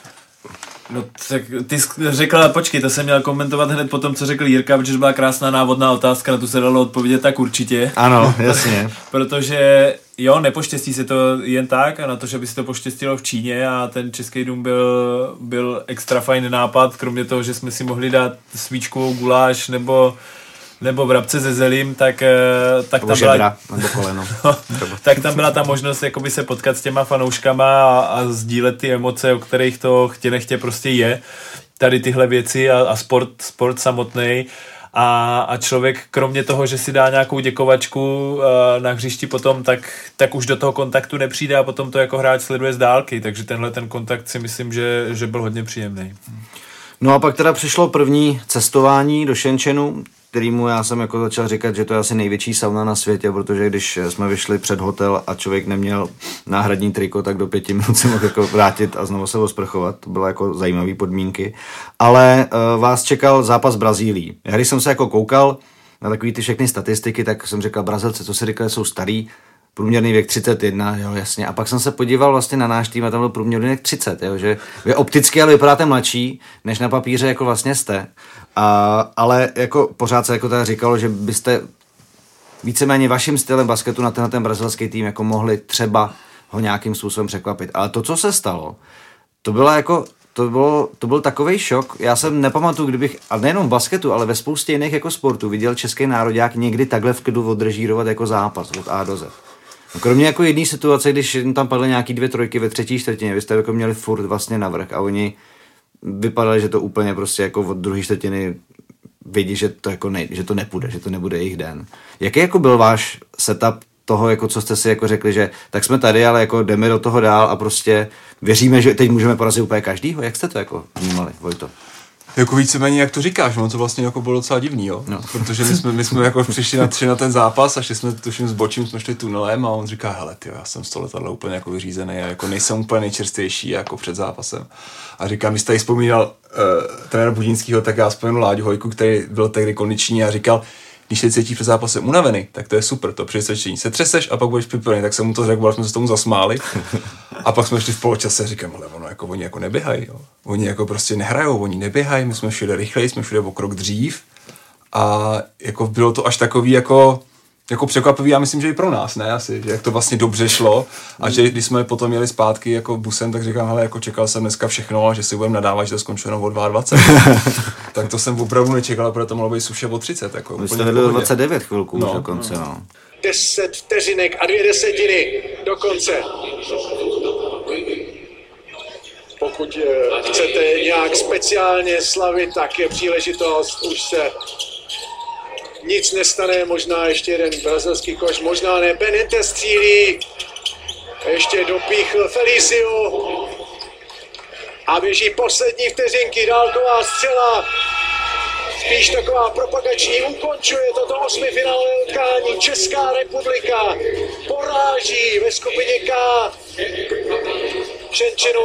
No, tak ty řekla, počkej, to jsem měl komentovat hned po tom, co řekl Jirka, protože byla krásná návodná otázka, na tu se dalo odpovědět tak určitě. Ano, jasně. Protože jo, nepoštěstí se to jen tak a na to, že by se to poštěstilo v Číně a ten Český dům byl, byl extra fajn nápad, kromě toho, že jsme si mohli dát svíčkovou guláš nebo nebo vrabce ze zelím, tak, eh, tak tam byla, žebra, nebo koleno. tak tam byla ta možnost jakoby se potkat s těma fanouškama a, a sdílet ty emoce, o kterých to chtě nechtě prostě je. Tady tyhle věci a, a sport, sport samotný. A, a člověk, kromě toho, že si dá nějakou děkovačku uh, na hřišti potom, tak, tak už do toho kontaktu nepřijde a potom to jako hráč sleduje z dálky. Takže tenhle ten kontakt si myslím, že, že byl hodně příjemný. No a pak teda přišlo první cestování do Shenzhenu, kterýmu já jsem jako začal říkat, že to je asi největší sauna na světě, protože když jsme vyšli před hotel a člověk neměl náhradní triko, tak do pěti minut se mohl jako vrátit a znovu se osprchovat. To bylo jako zajímavé podmínky. Ale uh, vás čekal zápas Brazílií. Já když jsem se jako koukal na takové ty všechny statistiky, tak jsem říkal, Brazilce, co si říkali, jsou starý, průměrný věk 31, jo, jasně. A pak jsem se podíval vlastně na náš tým a tam byl průměrný věk 30, jo, že vy opticky ale vypadáte mladší, než na papíře jako vlastně jste. A, ale jako pořád se jako teda říkalo, že byste víceméně vaším stylem basketu na tenhle ten brazilský tým jako mohli třeba ho nějakým způsobem překvapit. Ale to, co se stalo, to bylo jako to, bylo, to byl takový šok. Já jsem nepamatuju, kdybych, a nejenom v basketu, ale ve spoustě jiných jako sportů viděl český národák někdy takhle v klidu odrežírovat jako zápas od A do Z. No, kromě jako jedné situace, když tam padly nějaký dvě trojky ve třetí čtvrtině, vy jste jako měli furt vlastně navrh a oni vypadali, že to úplně prostě jako od druhé čtvrtiny vidí, že to, jako ne, že to nepůjde, že to nebude jejich den. Jaký jako byl váš setup toho, jako co jste si jako řekli, že tak jsme tady, ale jako jdeme do toho dál a prostě věříme, že teď můžeme porazit úplně každýho? Jak jste to jako vnímali, Vojto? Jako víceméně, jak to říkáš, no to vlastně jako bylo docela divný, jo. No. Protože my jsme, my jsme jako přišli na, tři na ten zápas a šli jsme tuším s bočím, jsme šli tunelem a on říká, hele, tyjo, já jsem z toho letadla úplně jako vyřízený a jako nejsem úplně nejčerstvější jako před zápasem. A říká, mi jste tady vzpomínal uh, trenér Budínského, tak já vzpomínal Láďu Hojku, který byl tehdy kondiční a říkal, když se cítíš před zápasem unavený, tak to je super, to při cvičení se třeseš a pak budeš připravený, tak jsem mu to řekl, jsme se tomu zasmáli. A pak jsme šli v poločase a říkám, ale ono jako oni jako neběhají, jo. Oni jako prostě nehrajou, oni neběhají, my jsme šli rychleji, jsme šli o krok dřív a jako bylo to až takový jako jako překvapivý, já myslím, že i pro nás, ne asi, že jak to vlastně dobře šlo a že když jsme potom jeli zpátky jako busem, tak říkám, hele, jako čekal jsem dneska všechno a že si budeme nadávat, že to skončilo o 22. tak to jsem opravdu nečekal, protože to mohlo být suše o 30. Jako, My jsme byli 29 chvilku no, už dokonce, no. no. 10 vteřinek a dvě desetiny do konce. Pokud eh, chcete nějak speciálně slavit, tak je příležitost už se nic nestane, možná ještě jeden brazilský koš, možná ne, Benete střílí, ještě dopíchl Feliciu a běží poslední vteřinky, dálková střela, spíš taková propagační, ukončuje toto osmifinálové utkání. Česká republika poráží ve skupině K Čenčinu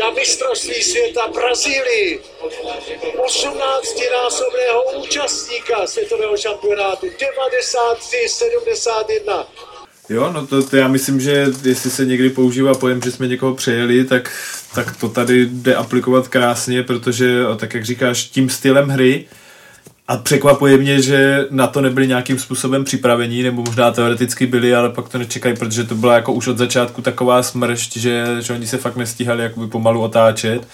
na mistrovství světa Brazílii. 18-násobného účastníka světového šampionátu 93-71. Jo, no to, to já myslím, že jestli se někdy používá pojem, že jsme někoho přejeli, tak, tak to tady jde aplikovat krásně, protože, tak jak říkáš, tím stylem hry, a překvapuje mě, že na to nebyli nějakým způsobem připravení, nebo možná teoreticky byli, ale pak to nečekají, protože to byla jako už od začátku taková smršť, že, že oni se fakt nestíhali jakoby pomalu otáčet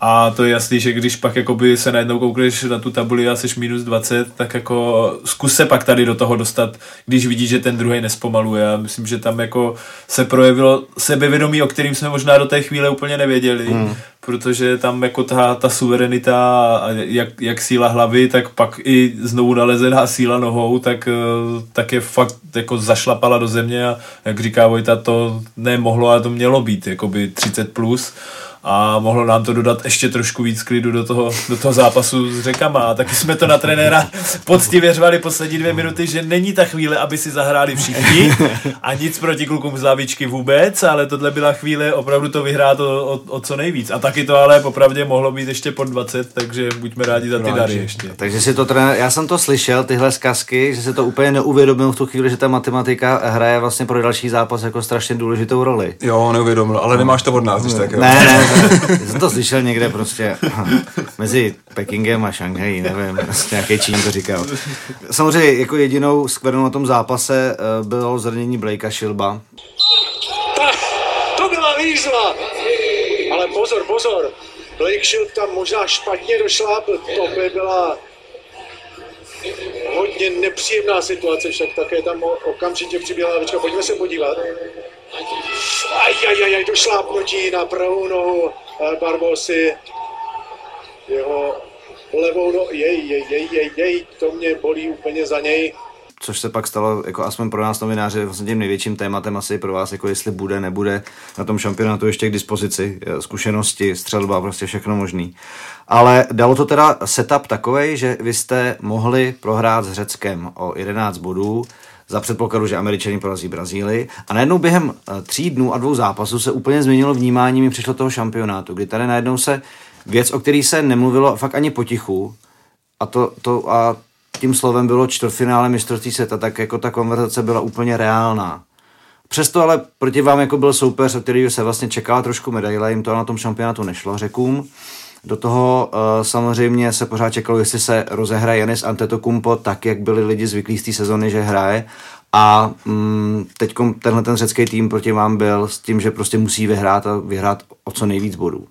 a to je jasný, že když pak jakoby se najednou koukneš na tu tabuli a jsi minus 20, tak jako zkus se pak tady do toho dostat, když vidíš, že ten druhý nespomaluje. Já myslím, že tam jako se projevilo sebevědomí, o kterým jsme možná do té chvíle úplně nevěděli, hmm. protože tam jako ta, ta suverenita, jak, jak síla hlavy, tak pak i znovu nalezená síla nohou, tak, eh, tak je fakt jako zašlapala do země a jak říká Vojta, to nemohlo, ale to mělo být, jakoby 30 plus a mohlo nám to dodat ještě trošku víc klidu do toho, do toho zápasu s řekama. A taky jsme to na trenéra poctivě řvali poslední dvě minuty, že není ta chvíle, aby si zahráli všichni a nic proti klukům z lavičky vůbec, ale tohle byla chvíle opravdu to vyhrát o, o, o, co nejvíc. A taky to ale popravdě mohlo být ještě pod 20, takže buďme rádi za ty dary ještě. Takže si to trenér, já jsem to slyšel, tyhle zkazky, že se to úplně neuvědomil v tu chvíli, že ta matematika hraje vlastně pro další zápas jako strašně důležitou roli. Jo, neuvědomil, ale nemáš to od nás, když tak jo. Ne, ne, já jsem to slyšel někde prostě mezi Pekingem a Šanghají, nevím, prostě nějaký Čín to říkal. Samozřejmě jako jedinou skvrnou na tom zápase eh, bylo zrnění Blakea Šilba. To byla výzva! Ale pozor, pozor, Blake Shield tam možná špatně došla, to by byla hodně nepříjemná situace, však také tam okamžitě přiběhla lavička. Pojďme se podívat. Ajajaj, došlápnutí na pravou nohu eh, Barbosy. Jeho levou nohu, jej, jej, jej, jej, jej, to mě bolí úplně za něj což se pak stalo, jako aspoň pro nás novináře, vlastně tím největším tématem asi pro vás, jako jestli bude, nebude na tom šampionátu ještě k dispozici, eh, zkušenosti, střelba, prostě všechno možný. Ale dalo to teda setup takovej, že vy jste mohli prohrát s Řeckem o 11 bodů, za předpokladu, že Američani porazí Brazílii. A najednou během eh, tří dnů a dvou zápasů se úplně změnilo vnímání mi přišlo toho šampionátu, kdy tady najednou se věc, o který se nemluvilo fakt ani potichu, a to, to a tím slovem bylo čtvrtfinále mistrovství světa, tak jako ta konverzace byla úplně reálná. Přesto ale proti vám jako byl soupeř, o který se vlastně čekala trošku medaile, jim to na tom šampionátu nešlo, řekům. Do toho uh, samozřejmě se pořád čekalo, jestli se rozehraje Janis Antetokounmpo tak, jak byli lidi zvyklí z té sezony, že hraje. A mm, teď tenhle ten řecký tým proti vám byl s tím, že prostě musí vyhrát a vyhrát o co nejvíc bodů.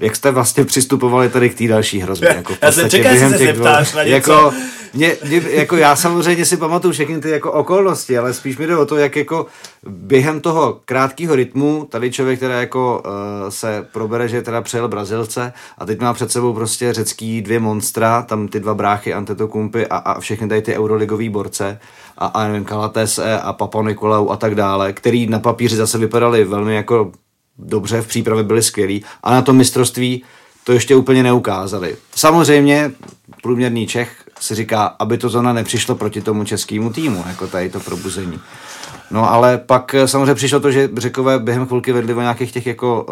Jak jste vlastně přistupovali tady k té další hrozbě? Jako v já se čekám, že se zeptáš na něco. Jako, mě, mě, jako já samozřejmě si pamatuju všechny ty jako okolnosti, ale spíš mi jde o to, jak jako během toho krátkého rytmu tady člověk teda jako uh, se probere, že teda přejel Brazilce a teď má před sebou prostě řecký dvě monstra, tam ty dva bráchy Antetokumpy a, a všechny tady ty euroligový borce a, a nevím, Kalatese a Papa Nikolau a tak dále, který na papíře zase vypadali velmi jako dobře, v přípravě byli skvělí a na tom mistrovství to ještě úplně neukázali. Samozřejmě průměrný Čech si říká, aby to zóna nepřišlo proti tomu českému týmu, jako tady to probuzení. No ale pak eh, samozřejmě přišlo to, že Řekové během chvilky vedli o nějakých těch jako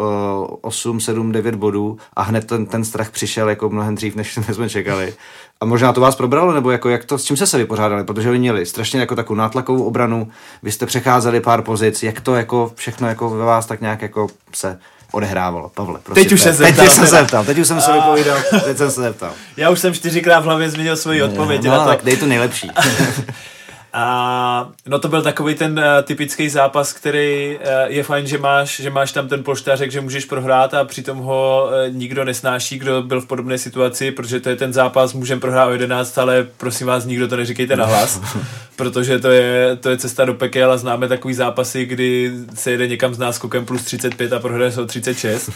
uh, 8, 7, 9 bodů a hned ten, ten strach přišel jako mnohem dřív, než jsme čekali. A možná to vás probralo, nebo jako jak to, s čím se se vypořádali, protože oni měli strašně jako takovou nátlakovou obranu, vy jste přecházeli pár pozic, jak to jako všechno jako ve vás tak nějak jako se odehrávalo. Pavle, prosím. Teď už te. se Teď zeptám jsem se zeptal, teď už jsem se vypovídal, teď jsem se zeptal. Já už jsem čtyřikrát v hlavě změnil svoji odpověď. No, tak dej to nejlepší. A no to byl takový ten uh, typický zápas, který uh, je fajn, že máš, že máš tam ten polštářek, že můžeš prohrát a přitom ho uh, nikdo nesnáší, kdo byl v podobné situaci, protože to je ten zápas, můžeme prohrát o 11, ale prosím vás, nikdo to neříkejte na hlas, protože to je, to je cesta do pekel a známe takový zápasy, kdy se jede někam z náskokem plus 35 a prohraje se o 36.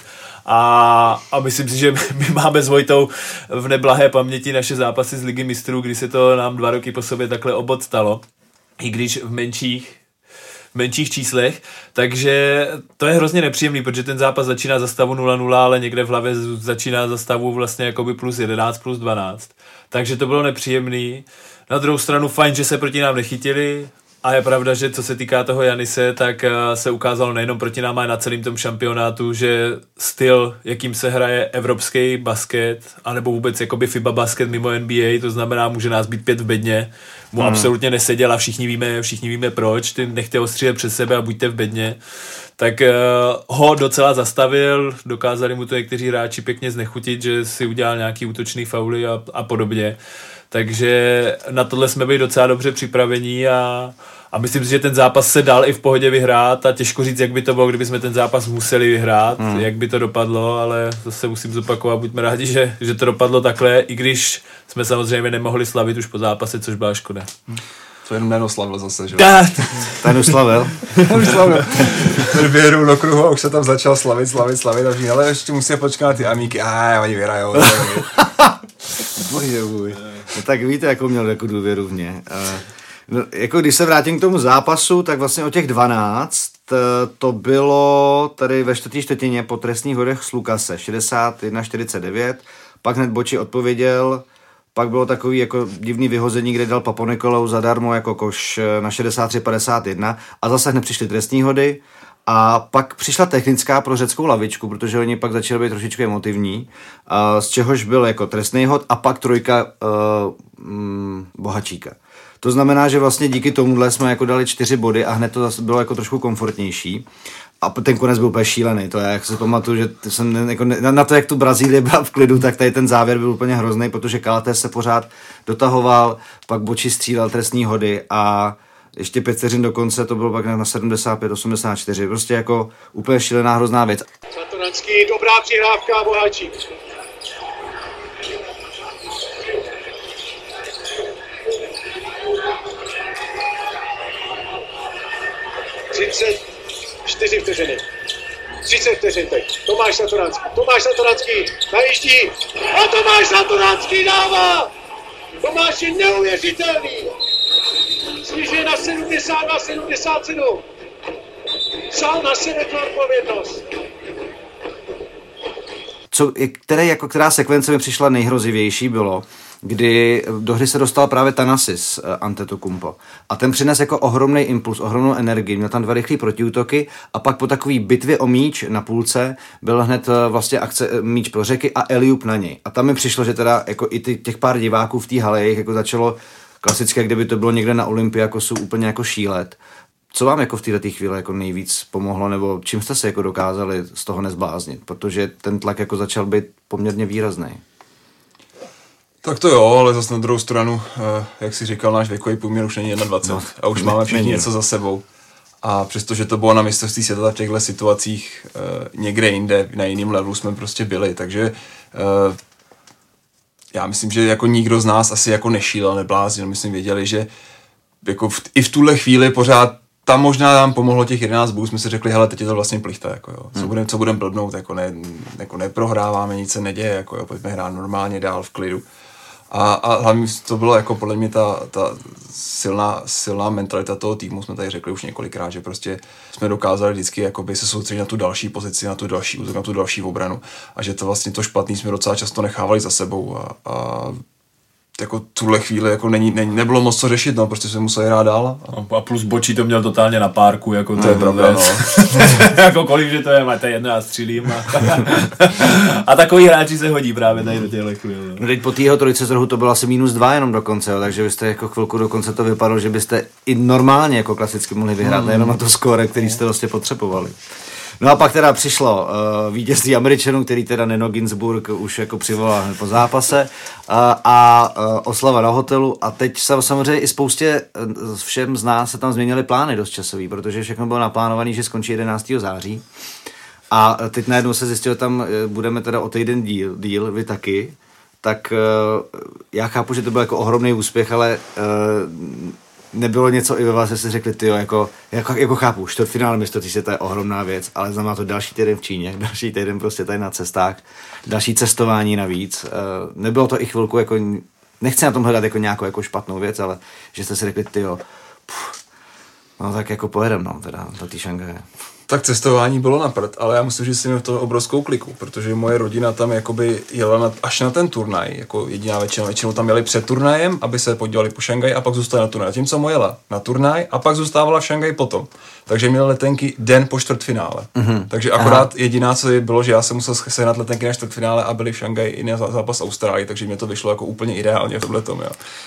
A, a myslím si, že my máme s Vojtou v neblahé paměti naše zápasy z Ligy mistrů, kdy se to nám dva roky po sobě takhle obod stalo. I když v menších, v menších číslech, takže to je hrozně nepříjemný, protože ten zápas začíná za stavu 0-0, ale někde v hlavě začíná za stavu vlastně jakoby plus 11, plus 12. Takže to bylo nepříjemný. Na druhou stranu fajn, že se proti nám nechytili, a je pravda, že co se týká toho Janise, tak eh, se ukázalo nejenom proti nám, ale na celém tom šampionátu, že styl, jakým se hraje evropský basket, anebo vůbec jakoby FIBA basket mimo NBA, to znamená, může nás být pět v bedně, mu hmm. absolutně neseděl a všichni víme, všichni víme proč, ty nechte ho střílet před sebe a buďte v bedně, tak uh, ho docela zastavil, dokázali mu to někteří hráči pěkně znechutit, že si udělal nějaký útočný fauly a, a podobně. Takže na tohle jsme byli docela dobře připravení a, a myslím si, že ten zápas se dal i v pohodě vyhrát a těžko říct, jak by to bylo, kdyby jsme ten zápas museli vyhrát, hmm. jak by to dopadlo, ale zase musím zopakovat, buďme rádi, že, že to dopadlo takhle, i když jsme samozřejmě nemohli slavit už po zápase, což byla škoda. To jenom nenoslavil zase, že jo? Ten už slavil. Už slavil. Ten vyhrul do kruhu a už se tam začal slavit, slavit, slavit a všichni, ale ještě musí počkat na ty amíky. A oni vyhrajou. Bože můj. No tak víte, jakou měl jako důvěru v mě. Eh, No, jako když se vrátím k tomu zápasu, tak vlastně o těch 12 eh, to bylo tady ve čtvrtý čtvrtině po trestních hodech s Lukase 61-49, pak hned Boči odpověděl, pak bylo takový jako divný vyhození, kde dal Paponikolou zadarmo jako koš eh, na 63-51 a zase hned přišly trestní hody a pak přišla technická pro řeckou lavičku, protože oni pak začali být trošičku emotivní, z čehož byl jako trestný hod a pak trojka uh, Bohačíka. To znamená, že vlastně díky tomuhle jsme jako dali čtyři body a hned to zase bylo jako trošku komfortnější. A ten konec byl úplně šílený, to je, jak si pamatuju, že jsem jako ne, na to, jak tu Brazílie byla v klidu, tak tady ten závěr byl úplně hrozný, protože Kalates se pořád dotahoval, pak Boči střílel trestní hody a ještě pět vteřin do konce to bylo pak na 75-84, prostě jako úplně šílená hrozná věc. Satoranský, dobrá přihrávka, Boháčík. Třicet čtyři vteřiny. 30 vteřin teď. Tomáš Satoranský. Tomáš Satoranský najíždí. A Tomáš Satoranský dává! Tomáš je neuvěřitelný. Snižuje na 72, 77. Vzal na sebe tu odpovědnost. co, které, jako, která sekvence mi přišla nejhrozivější bylo, kdy do hry se dostal právě Tanasis uh, Antetokounmpo. A ten přines jako ohromný impuls, ohromnou energii. Měl tam dva rychlé protiútoky a pak po takové bitvě o míč na půlce byl hned uh, vlastně akce uh, míč pro řeky a Eliup na něj. A tam mi přišlo, že teda jako i těch pár diváků v té hale jich jako začalo klasické, kdyby to bylo někde na Olympiakosu úplně jako šílet. Co vám jako v této chvíli jako nejvíc pomohlo, nebo čím jste se jako dokázali z toho nezbláznit? Protože ten tlak jako začal být poměrně výrazný. Tak to jo, ale zase na druhou stranu, eh, jak si říkal, náš věkový průměr už není 21 No, a už máme všichni není, něco za sebou. A přestože to bylo na mistrovství světa v těchto situacích eh, někde jinde, na jiném levelu jsme prostě byli, takže eh, já myslím, že jako nikdo z nás asi jako nešílel, nebláznil, my jsme věděli, že jako v, i v tuhle chvíli pořád tam možná nám pomohlo těch 11 bodů, jsme si řekli, hele, teď je to vlastně plichta, jako jo. Co budeme co budem blbnout, jako, ne, jako neprohráváme, nic se neděje, jako jo, pojďme hrát normálně dál v klidu. A, a hlavně to bylo jako podle mě ta, ta silná, silná mentalita toho týmu, jsme tady řekli už několikrát, že prostě jsme dokázali vždycky jakoby se soustředit na tu další pozici, na tu další útok, na tu další obranu. A že to vlastně to špatný jsme docela často nechávali za sebou a, a jako tuhle chvíli jako není, není, nebylo moc co řešit, no, prostě jsme museli hrát dál. A, a plus Bočí to měl totálně na párku, jako to je pravda, no. jako kolik, že to je, máte jedno a střílím. A, a takový hráči se hodí právě tady do těchto chvíli. No. no teď po týho trojce z rohu to bylo asi minus dva jenom dokonce, jo, takže byste jako chvilku dokonce to vypadalo, že byste i normálně jako klasicky mohli vyhrát, hmm. nejenom na to skóre, který jste vlastně potřebovali. No a pak teda přišlo uh, vítězství Američanů, který teda Neno Ginsburg už jako přivolal po zápase uh, a uh, oslava na hotelu a teď se samozřejmě i spoustě uh, všem z nás se tam změnily plány dost časový, protože všechno bylo naplánované, že skončí 11. září a teď najednou se zjistilo, že tam budeme teda o týden díl, díl vy taky, tak uh, já chápu, že to byl jako ohromný úspěch, ale uh, nebylo něco i ve vás, že si řekli, ty jako, jako, jako chápu, čtvrtfinále mistrovství světa je ohromná věc, ale znamená to další týden v Číně, další týden prostě tady na cestách, další cestování navíc. Eh, nebylo to i chvilku jako, nechci na tom hledat jako nějakou jako špatnou věc, ale že jste si řekli, ty jo, no tak jako pojedem, no, teda do té Šangaje. Tak cestování bylo na prd, ale já musím říct, že jsem měl to obrovskou kliku, protože moje rodina tam jakoby jela na, až na ten turnaj, jako jediná většina, většinou tam jeli před turnajem, aby se podívali po Šangaj a pak zůstali na turnaj. Tím, co moje jela na turnaj a pak zůstávala v Šangaj potom. Takže měl letenky den po čtvrtfinále. Mm-hmm. Takže akorát Aha. jediná, co je, bylo, že já jsem musel sehnat letenky na čtvrtfinále a byli v Šangaji i na zápas Austrálii, takže mě to vyšlo jako úplně ideálně v tomhle tom.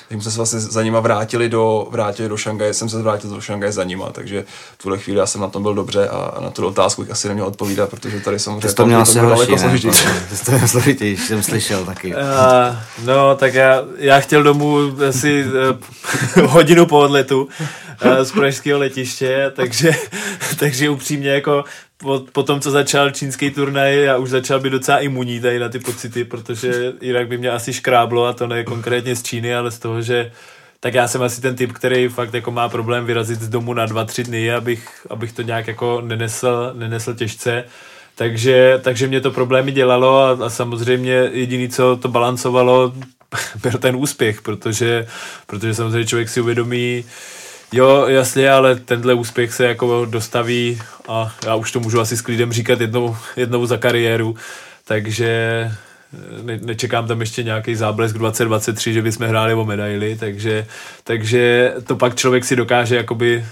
Takže jsme se vlastně za nima vrátili do, vrátili do Šangaje, jsem se vrátil do Šangaje za nima, takže v tuhle chvíli já jsem na tom byl dobře a na tu otázku asi neměl odpovídat, protože tady samozřejmě to, to měl asi horší, složitější. To je složitější, jsem slyšel taky. Uh, no, tak já, já chtěl domů asi uh, hodinu po odletu uh, z pražského letiště, takže, takže upřímně jako po, po tom, co začal čínský turnaj, já už začal být docela imunní tady na ty pocity, protože jinak by mě asi škráblo a to ne konkrétně z Číny, ale z toho, že tak já jsem asi ten typ, který fakt jako má problém vyrazit z domu na dva, tři dny, abych, abych to nějak jako nenesl, nenesl těžce. Takže, takže mě to problémy dělalo a, a samozřejmě jediný, co to balancovalo, byl ten úspěch, protože, protože samozřejmě člověk si uvědomí, jo, jasně, ale tenhle úspěch se jako dostaví a já už to můžu asi s klidem říkat jednou, jednou za kariéru, takže ne, nečekám tam ještě nějaký záblesk 2023, že bychom hráli o medaily, takže, takže to pak člověk si dokáže jakoby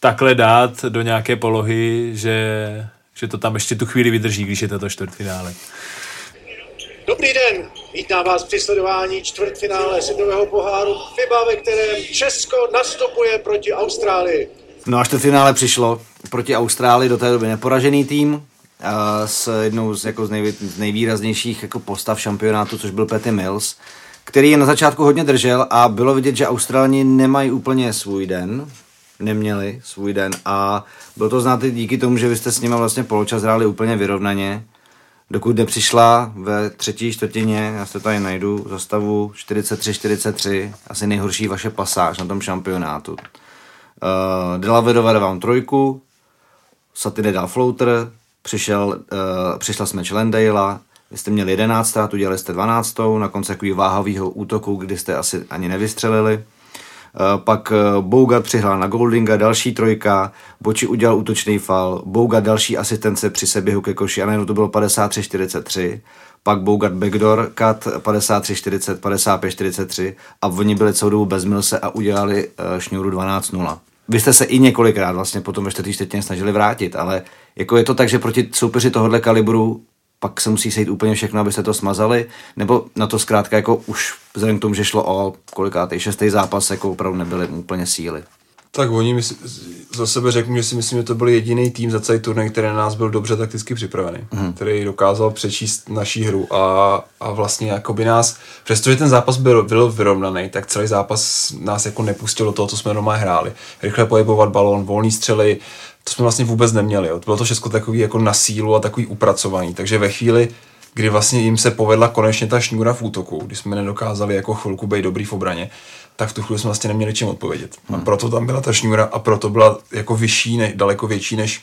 takhle dát do nějaké polohy, že, že to tam ještě tu chvíli vydrží, když je to čtvrtfinále. Dobrý den, vítám vás při sledování čtvrtfinále světového poháru FIBA, ve kterém Česko nastupuje proti Austrálii. No a čtvrtfinále přišlo proti Austrálii do té doby neporažený tým, s jednou z, jako z, nejvý, z nejvýraznějších jako postav šampionátu, což byl Petty Mills, který je na začátku hodně držel a bylo vidět, že Australani nemají úplně svůj den, neměli svůj den a bylo to znát díky tomu, že vy jste s nimi vlastně poločas hráli úplně vyrovnaně, dokud nepřišla ve třetí čtvrtině, já se tady najdu, za stavu 43-43, asi nejhorší vaše pasáž na tom šampionátu. Uh, Delavedova vám trojku, Satine dal floater, přišel, uh, přišla jsme Landale, vy jste měli 11, udělali jste 12, na konci takového váhavého útoku, kdy jste asi ani nevystřelili. Uh, pak uh, Bogat přihrál na Goldinga, další trojka, Boči udělal útočný fal, Bogat další asistence při seběhu ke koši a najednou to bylo 53-43, pak Bogat backdoor cut 53-40, 55-43 a oni byli celou dobu bez milse a udělali šňůru 12-0. Vy jste se i několikrát vlastně potom ve čtvrtý snažili vrátit, ale jako je to tak, že proti soupeři tohohle kalibru pak se musí sejít úplně všechno, abyste to smazali, nebo na to zkrátka jako už vzhledem k tomu, že šlo o kolikátý šestý zápas, jako opravdu nebyly úplně síly. Tak oni mysl, za sebe řeknu, že si myslím, že to byl jediný tým za celý turnaj, který na nás byl dobře takticky připravený, mm. který dokázal přečíst naší hru a, a vlastně jako by nás, přestože ten zápas byl, byl vyrovnaný, tak celý zápas nás jako nepustil do toho, co jsme doma hráli. Rychle pohybovat balón, volný střely, to jsme vlastně vůbec neměli. Jo. Bylo to všechno takový jako na sílu a takový upracovaný. Takže ve chvíli, kdy vlastně jim se povedla konečně ta šňůra v útoku, kdy jsme nedokázali jako chvilku být dobrý v obraně, tak v tu chvíli jsme vlastně neměli čím odpovědět. Hmm. A proto tam byla ta šňůra a proto byla jako vyšší, ne, daleko větší než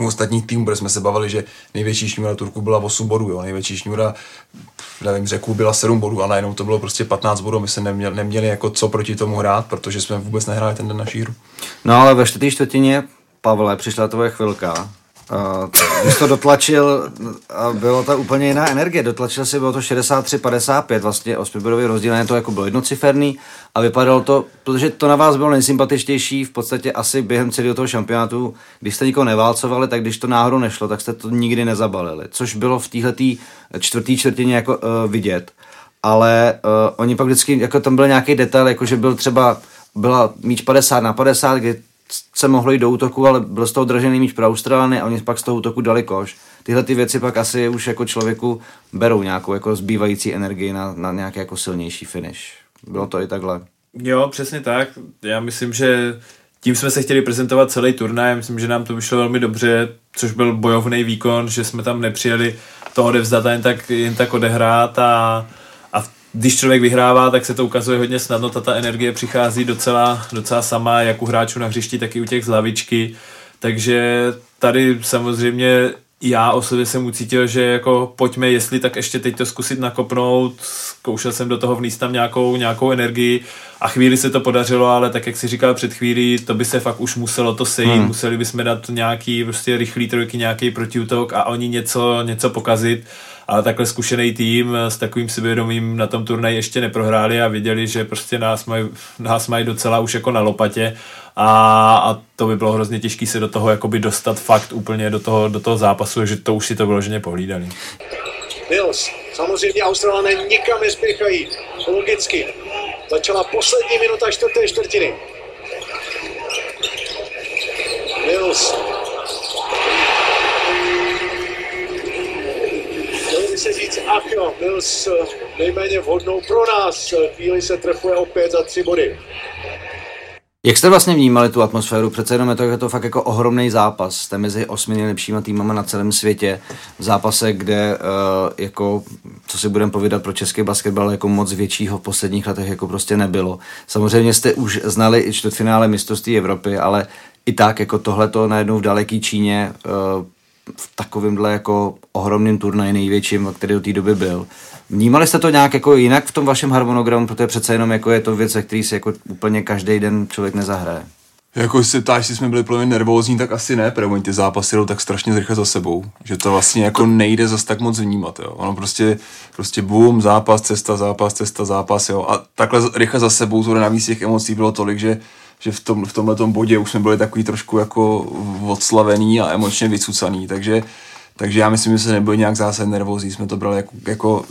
u ostatních týmů, protože jsme se bavili, že největší šňůra Turku byla 8 bodů, jo. největší šňůra, nevím, řeku byla 7 bodů a najednou to bylo prostě 15 bodů, my jsme neměli, neměli jako co proti tomu hrát, protože jsme vůbec nehráli ten den naší hru. No ale ve čtvrtý čtvrtině, Pavle, přišla tvoje chvilka, Uh, když to dotlačil, a bylo to úplně jiná energie, dotlačil si, bylo to 63-55, vlastně osmibodový rozdíl, to jako bylo jednociferný a vypadalo to, protože to na vás bylo nejsympatičtější v podstatě asi během celého toho šampionátu, když jste nikoho neválcovali, tak když to náhodou nešlo, tak jste to nikdy nezabalili, což bylo v této čtvrtý čtvrtině jako uh, vidět, ale uh, oni pak vždycky, jako tam byl nějaký detail, jako že byl třeba byla míč 50 na 50, kdy se mohlo jít do útoku, ale byl z toho držený míč pro Australany a oni pak z toho útoku dali koš. Tyhle ty věci pak asi už jako člověku berou nějakou jako zbývající energii na, na nějaký jako silnější finish. Bylo to i takhle. Jo, přesně tak. Já myslím, že tím jsme se chtěli prezentovat celý turnaj. Myslím, že nám to vyšlo velmi dobře, což byl bojovný výkon, že jsme tam nepřijeli toho odevzdat a jen tak, jen tak odehrát a když člověk vyhrává, tak se to ukazuje hodně snadno, ta, ta energie přichází docela, docela sama, jak u hráčů na hřišti, tak i u těch z lavičky. Takže tady samozřejmě já osobně jsem ucítil, že jako pojďme, jestli tak ještě teď to zkusit nakopnout, zkoušel jsem do toho vníst tam nějakou, nějakou energii a chvíli se to podařilo, ale tak jak si říkal před chvílí, to by se fakt už muselo to sejít, hmm. museli bychom dát nějaký prostě rychlý trojky, nějaký protiútok a oni něco, něco pokazit ale takhle zkušený tým s takovým sebevědomím na tom turnaji ještě neprohráli a viděli, že prostě nás mají, nás mají docela už jako na lopatě a, a to by bylo hrozně těžké se do toho jakoby dostat fakt úplně do toho, do toho zápasu, že to už si to vyloženě pohlídali. Mills, samozřejmě Australané nikam nespěchají, logicky. Začala poslední minuta čtvrté čtvrtiny. Mills by se říct, ach jo, byl s nejméně vhodnou pro nás. Chvíli se trefuje opět za tři body. Jak jste vlastně vnímali tu atmosféru? Přece jenom je to, je to fakt jako ohromný zápas. Jste mezi osmi nejlepšíma týmama na celém světě. V zápase, kde uh, jako, co si budeme povídat pro český basketbal, jako moc většího v posledních letech jako prostě nebylo. Samozřejmě jste už znali i čtvrtfinále mistrovství Evropy, ale i tak jako tohleto najednou v daleký Číně uh, v takovémhle jako ohromném turnaji největším, který do té doby byl. Vnímali jste to nějak jako jinak v tom vašem harmonogramu, protože přece jenom jako je to věc, který si jako úplně každý den člověk nezahraje. Jako se ptáš, jestli jsme byli plně nervózní, tak asi ne, protože ty zápasy jdou tak strašně rychle za sebou, že to vlastně jako nejde zas tak moc vnímat, jo. Ono prostě, prostě boom, zápas, cesta, zápas, cesta, zápas, jo. A takhle rychle za sebou, to navíc těch emocí bylo tolik, že že v, tom, v tomhle bodě už jsme byli takový trošku jako odslavený a emočně vycucaný, takže, takže já myslím, že se nebyli nějak zásadně nervózní, jsme to brali jako, jako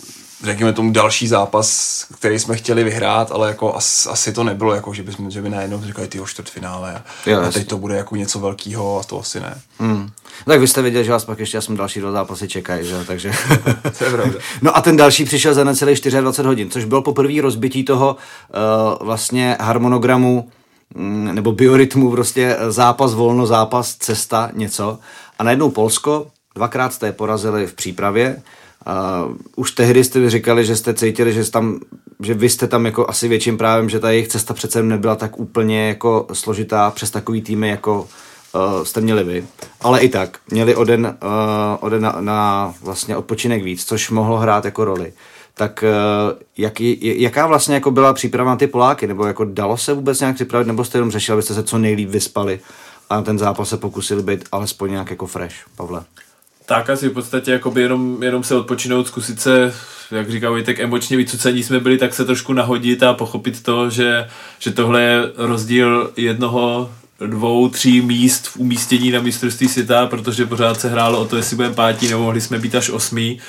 řekněme tomu další zápas, který jsme chtěli vyhrát, ale jako as, asi to nebylo, jako že, bychom, že by najednou říkali ty čtvrtfinále a, jo, a teď to bude jako něco velkého a to asi ne. Hmm. Tak vy jste viděli, že vás pak ještě jsem další dva zápasy čekají, že? takže... to je pravda. no a ten další přišel za necelých 24 hodin, což bylo poprvé rozbití toho uh, vlastně harmonogramu nebo biorytmu, prostě zápas, volno, zápas, cesta, něco. A najednou Polsko, dvakrát jste je porazili v přípravě, Uh, už tehdy jste říkali, že jste cítili, že, tam, že vy jste tam jako asi větším právem, že ta jejich cesta přece nebyla tak úplně jako složitá přes takový týmy, jako uh, jste měli vy. Ale i tak, měli oden, uh, oden na, na vlastně odpočinek víc, což mohlo hrát jako roli tak eh, jaký, jaká vlastně jako byla příprava na ty Poláky, nebo jako dalo se vůbec nějak připravit, nebo jste jenom řešili, abyste se co nejlíp vyspali a na ten zápas se pokusili být alespoň nějak jako fresh, Pavle? Tak asi v podstatě jenom, jenom se odpočinout, zkusit se, jak říkal tak emočně vycucení jsme byli, tak se trošku nahodit a pochopit to, že, že tohle je rozdíl jednoho dvou, tří míst v umístění na mistrovství světa, protože pořád se hrálo o to, jestli budeme pátí, nebo mohli jsme být až osmý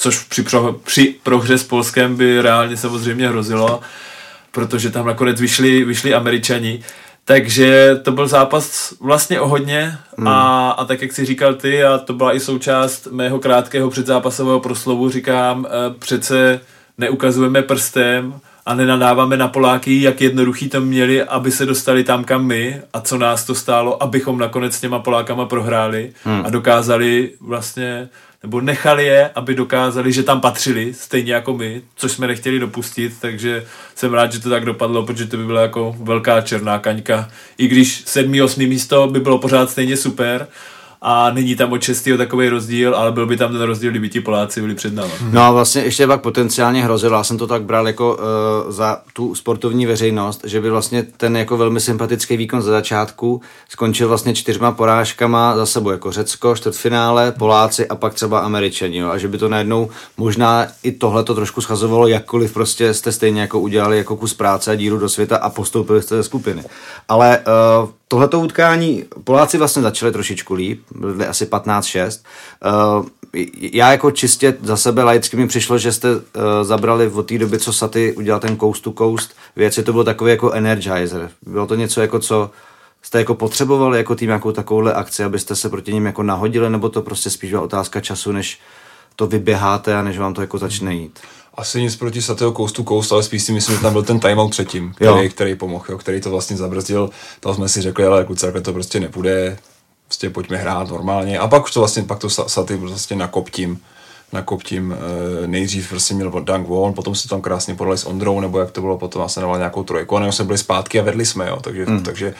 což při, pro, při prohře s Polskem by reálně samozřejmě hrozilo, protože tam nakonec vyšli, vyšli američani. Takže to byl zápas vlastně o hodně hmm. a, a tak, jak si říkal ty, a to byla i součást mého krátkého předzápasového proslovu, říkám, eh, přece neukazujeme prstem a nenadáváme na Poláky, jak jednoduchý to měli, aby se dostali tam, kam my a co nás to stálo, abychom nakonec s těma Polákama prohráli hmm. a dokázali vlastně nebo nechali je, aby dokázali, že tam patřili, stejně jako my, což jsme nechtěli dopustit, takže jsem rád, že to tak dopadlo, protože to by byla jako velká černá kaňka. I když sedmý, osmý místo by bylo pořád stejně super, a není tam od šestého takový rozdíl, ale byl by tam ten rozdíl, kdyby ti Poláci byli před námi. No a vlastně ještě pak potenciálně hrozilo, já jsem to tak bral jako uh, za tu sportovní veřejnost, že by vlastně ten jako velmi sympatický výkon za začátku skončil vlastně čtyřma porážkama za sebou, jako Řecko, čtvrtfinále, Poláci a pak třeba Američani, jo, a že by to najednou možná i tohle to trošku schazovalo, jakkoliv prostě jste stejně jako udělali jako kus práce a díru do světa a postoupili jste ze skupiny. Ale uh, tohleto utkání, Poláci vlastně začali trošičku líp, byli asi 15-6. Uh, já jako čistě za sebe laicky mi přišlo, že jste uh, zabrali od té doby, co Saty udělal ten coast to coast věc, to bylo takový jako energizer. Bylo to něco jako co jste jako potřebovali jako tým jako takovouhle akci, abyste se proti ním jako nahodili, nebo to prostě spíš byla otázka času, než to vyběháte a než vám to jako začne jít? Asi nic proti Satého Coast to Coast, ale spíš si myslím, že tam byl ten timeout předtím, který, který pomohl, jo, který to vlastně zabrzdil. Tam jsme si řekli, ale kluci, to prostě nepůjde, prostě pojďme hrát normálně. A pak to vlastně, pak to Saty vlastně nakop tím, nakop tím e, nejdřív prostě měl dunk wall, potom se tam krásně podali s Ondrou, nebo jak to bylo, potom vlastně dával nějakou trojku, a jsme byli zpátky a vedli jsme, jo, takže, mm. takže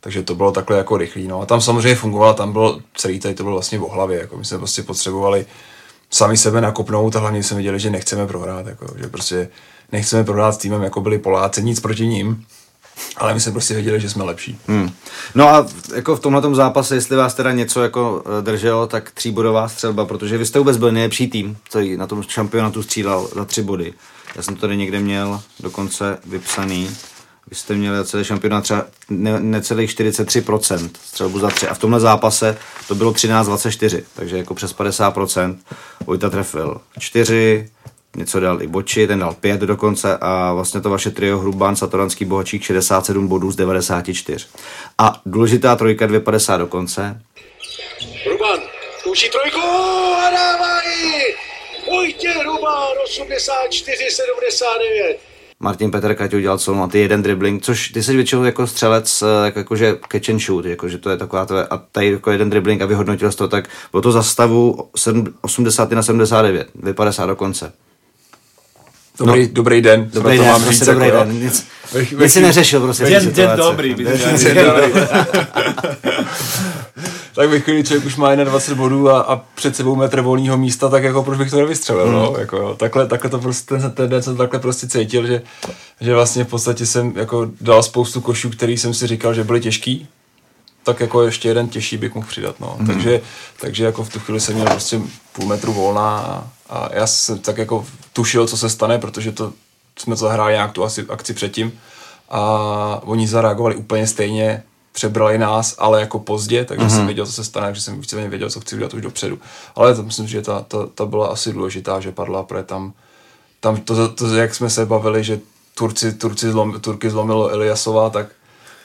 takže to bylo takhle jako rychlý. No. A tam samozřejmě fungovalo, tam bylo celý tady to bylo vlastně v hlavě. Jako my jsme prostě potřebovali sami sebe nakopnout a hlavně jsme viděli, že nechceme prohrát. Jako, že prostě nechceme prohrát s týmem, jako byli Poláci, nic proti ním. Ale my jsme prostě věděli, že jsme lepší. Hmm. No a jako v tomhle zápase, jestli vás teda něco jako eh, drželo, tak tříbodová střelba, protože vy jste vůbec byl nejlepší tým, který na tom šampionátu střílel za tři body. Já jsem to tady někde měl dokonce vypsaný. Vy jste měli celý šampionát třeba ne, necelých 43% střelbu za tři. A v tomhle zápase to bylo 13-24, takže jako přes 50%. Vojta trefil 4, něco dal i Boči, ten dal 5 dokonce a vlastně to vaše trio Hrubán, Satoranský Bohačík 67 bodů z 94. A důležitá trojka 250 dokonce. Hrubán zkouší trojku a dává ji! Vojtěch Hrubán 84-79. Martin Petr ti udělal celou a ty jeden dribbling, což ty jsi většinou jako střelec, eh, jako, jakože catch and shoot, jakože to je taková to, a tady jako jeden dribbling a vyhodnotil jsi to, tak bylo to za stavu 80 na 79, 50 do konce. Dobrý, no, dobrý den. Dobrý den, mám říct, dobrý jako, den. Nic, nic si neřešil, prostě. Den, den dobrý. Den, den dobrý. tak ve chvíli člověk už má 21 bodů a, a před sebou metr volného místa, tak jako proč bych to nevystřelil, no, mm. jako jo. Takhle, takhle to prostě, ten, ten den jsem takhle prostě cítil, že, že vlastně v podstatě jsem jako dal spoustu košů, který jsem si říkal, že byly těžký, tak jako ještě jeden těžší bych mohl přidat, no. Mm. Takže, takže jako v tu chvíli jsem měl prostě půl metru volná a, a já jsem tak jako tušil, co se stane, protože to jsme zahráli nějak tu asi akci předtím a oni zareagovali úplně stejně, přebrali nás, ale jako pozdě, takže mm-hmm. jsem mhm. věděl, co se stane, takže jsem víceméně věděl, co chci udělat už dopředu. Ale to myslím, že ta, ta, ta byla asi důležitá, že padla, protože tam, tam to, to, jak jsme se bavili, že Turci, Turci zlom, Turky zlomilo Eliasova, tak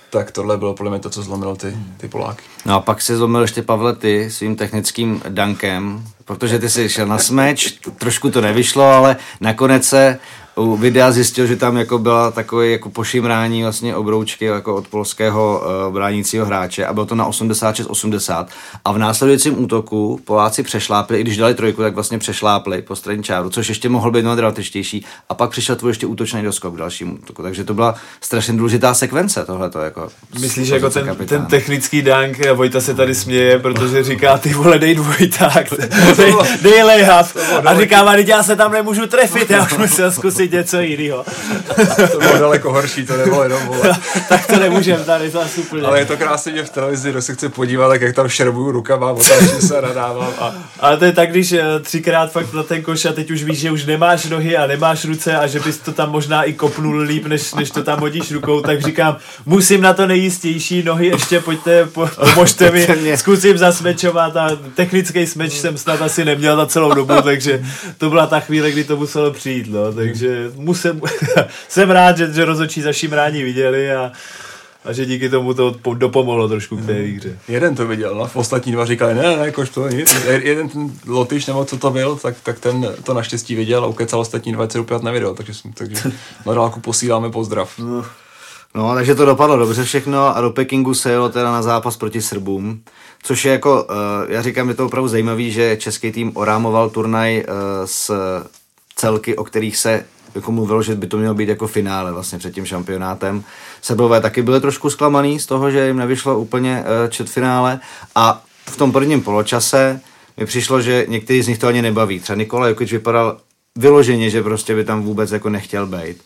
tak tohle bylo podle mě to, co zlomilo ty, ty Poláky. No a pak si zlomil ještě Pavle ty svým technickým dankem, protože ty jsi šel na smeč, trošku to nevyšlo, ale nakonec se u videa zjistil, že tam jako byla takové jako pošimrání vlastně obroučky jako od polského uh, bránícího hráče a bylo to na 86-80 a v následujícím útoku Poláci přešlápli, i když dali trojku, tak vlastně přešlápli po straně čáru, což ještě mohl být dramatičtější a pak přišel tvůj ještě útočný doskok k dalšímu útoku, takže to byla strašně důležitá sekvence tohleto. Jako, Myslíš, že jako ten, ten, technický dank, Vojta se tady směje, protože říká, ty vole, dej dvojták, dej, dej lejhav a říká, já se tam nemůžu trefit, já už musel zkusit zkusit něco jiného. to bylo daleko horší, to nebylo jenom vole. tak to nemůžeme tady zase úplně. Ale je to krásně, že v televizi, kdo se chce podívat, tak jak tam šerbuju rukama, otáčím se nadávám. A... Ale to je tak, když eh, třikrát fakt na ten koš a teď už víš, že už nemáš nohy a nemáš ruce a že bys to tam možná i kopnul líp, než, než to tam hodíš rukou, tak říkám, musím na to nejistější nohy, ještě pojďte, po, pomožte mi, zkusím zasmečovat a technický smeč jsem snad asi neměl za celou dobu, takže to byla ta chvíle, kdy to muselo přijít, no, takže musím, jsem rád, že, že rozočí za Šimrání viděli a, a že díky tomu to dopomohlo trošku k té mhm. výhře. Jeden to viděl, no. Ostatní dva říkali, ne, ne, jakož to nic. Jeden ten Lotyš, nebo co to byl, tak, tak ten to naštěstí viděl a ukecal ostatní dva, co opět neviděl, takže, takže na dálku posíláme pozdrav. No. No, takže to dopadlo dobře všechno a do Pekingu se jelo teda na zápas proti Srbům, což je jako, uh, já říkám, je to opravdu zajímavý, že český tým orámoval turnaj uh, s celky, o kterých se jako mluvilo, že by to mělo být jako finále vlastně před tím šampionátem. Sebové taky byly trošku zklamaný z toho, že jim nevyšlo úplně uh, četfinále a v tom prvním poločase mi přišlo, že některý z nich to ani nebaví. Třeba Nikola Jokic vypadal vyloženě, že prostě by tam vůbec jako nechtěl být.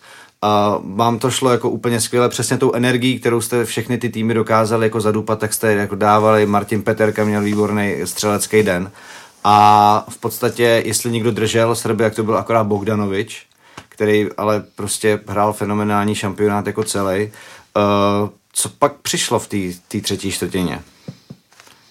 A vám to šlo jako úplně skvěle, přesně tou energií, kterou jste všechny ty týmy dokázali jako zadupat, tak jste jako dávali. Martin Peterka měl výborný střelecký den. A v podstatě, jestli někdo držel Srby, jak to byl akorát Bogdanovič, který ale prostě hrál fenomenální šampionát jako celý. Uh, co pak přišlo v té třetí čtvrtině?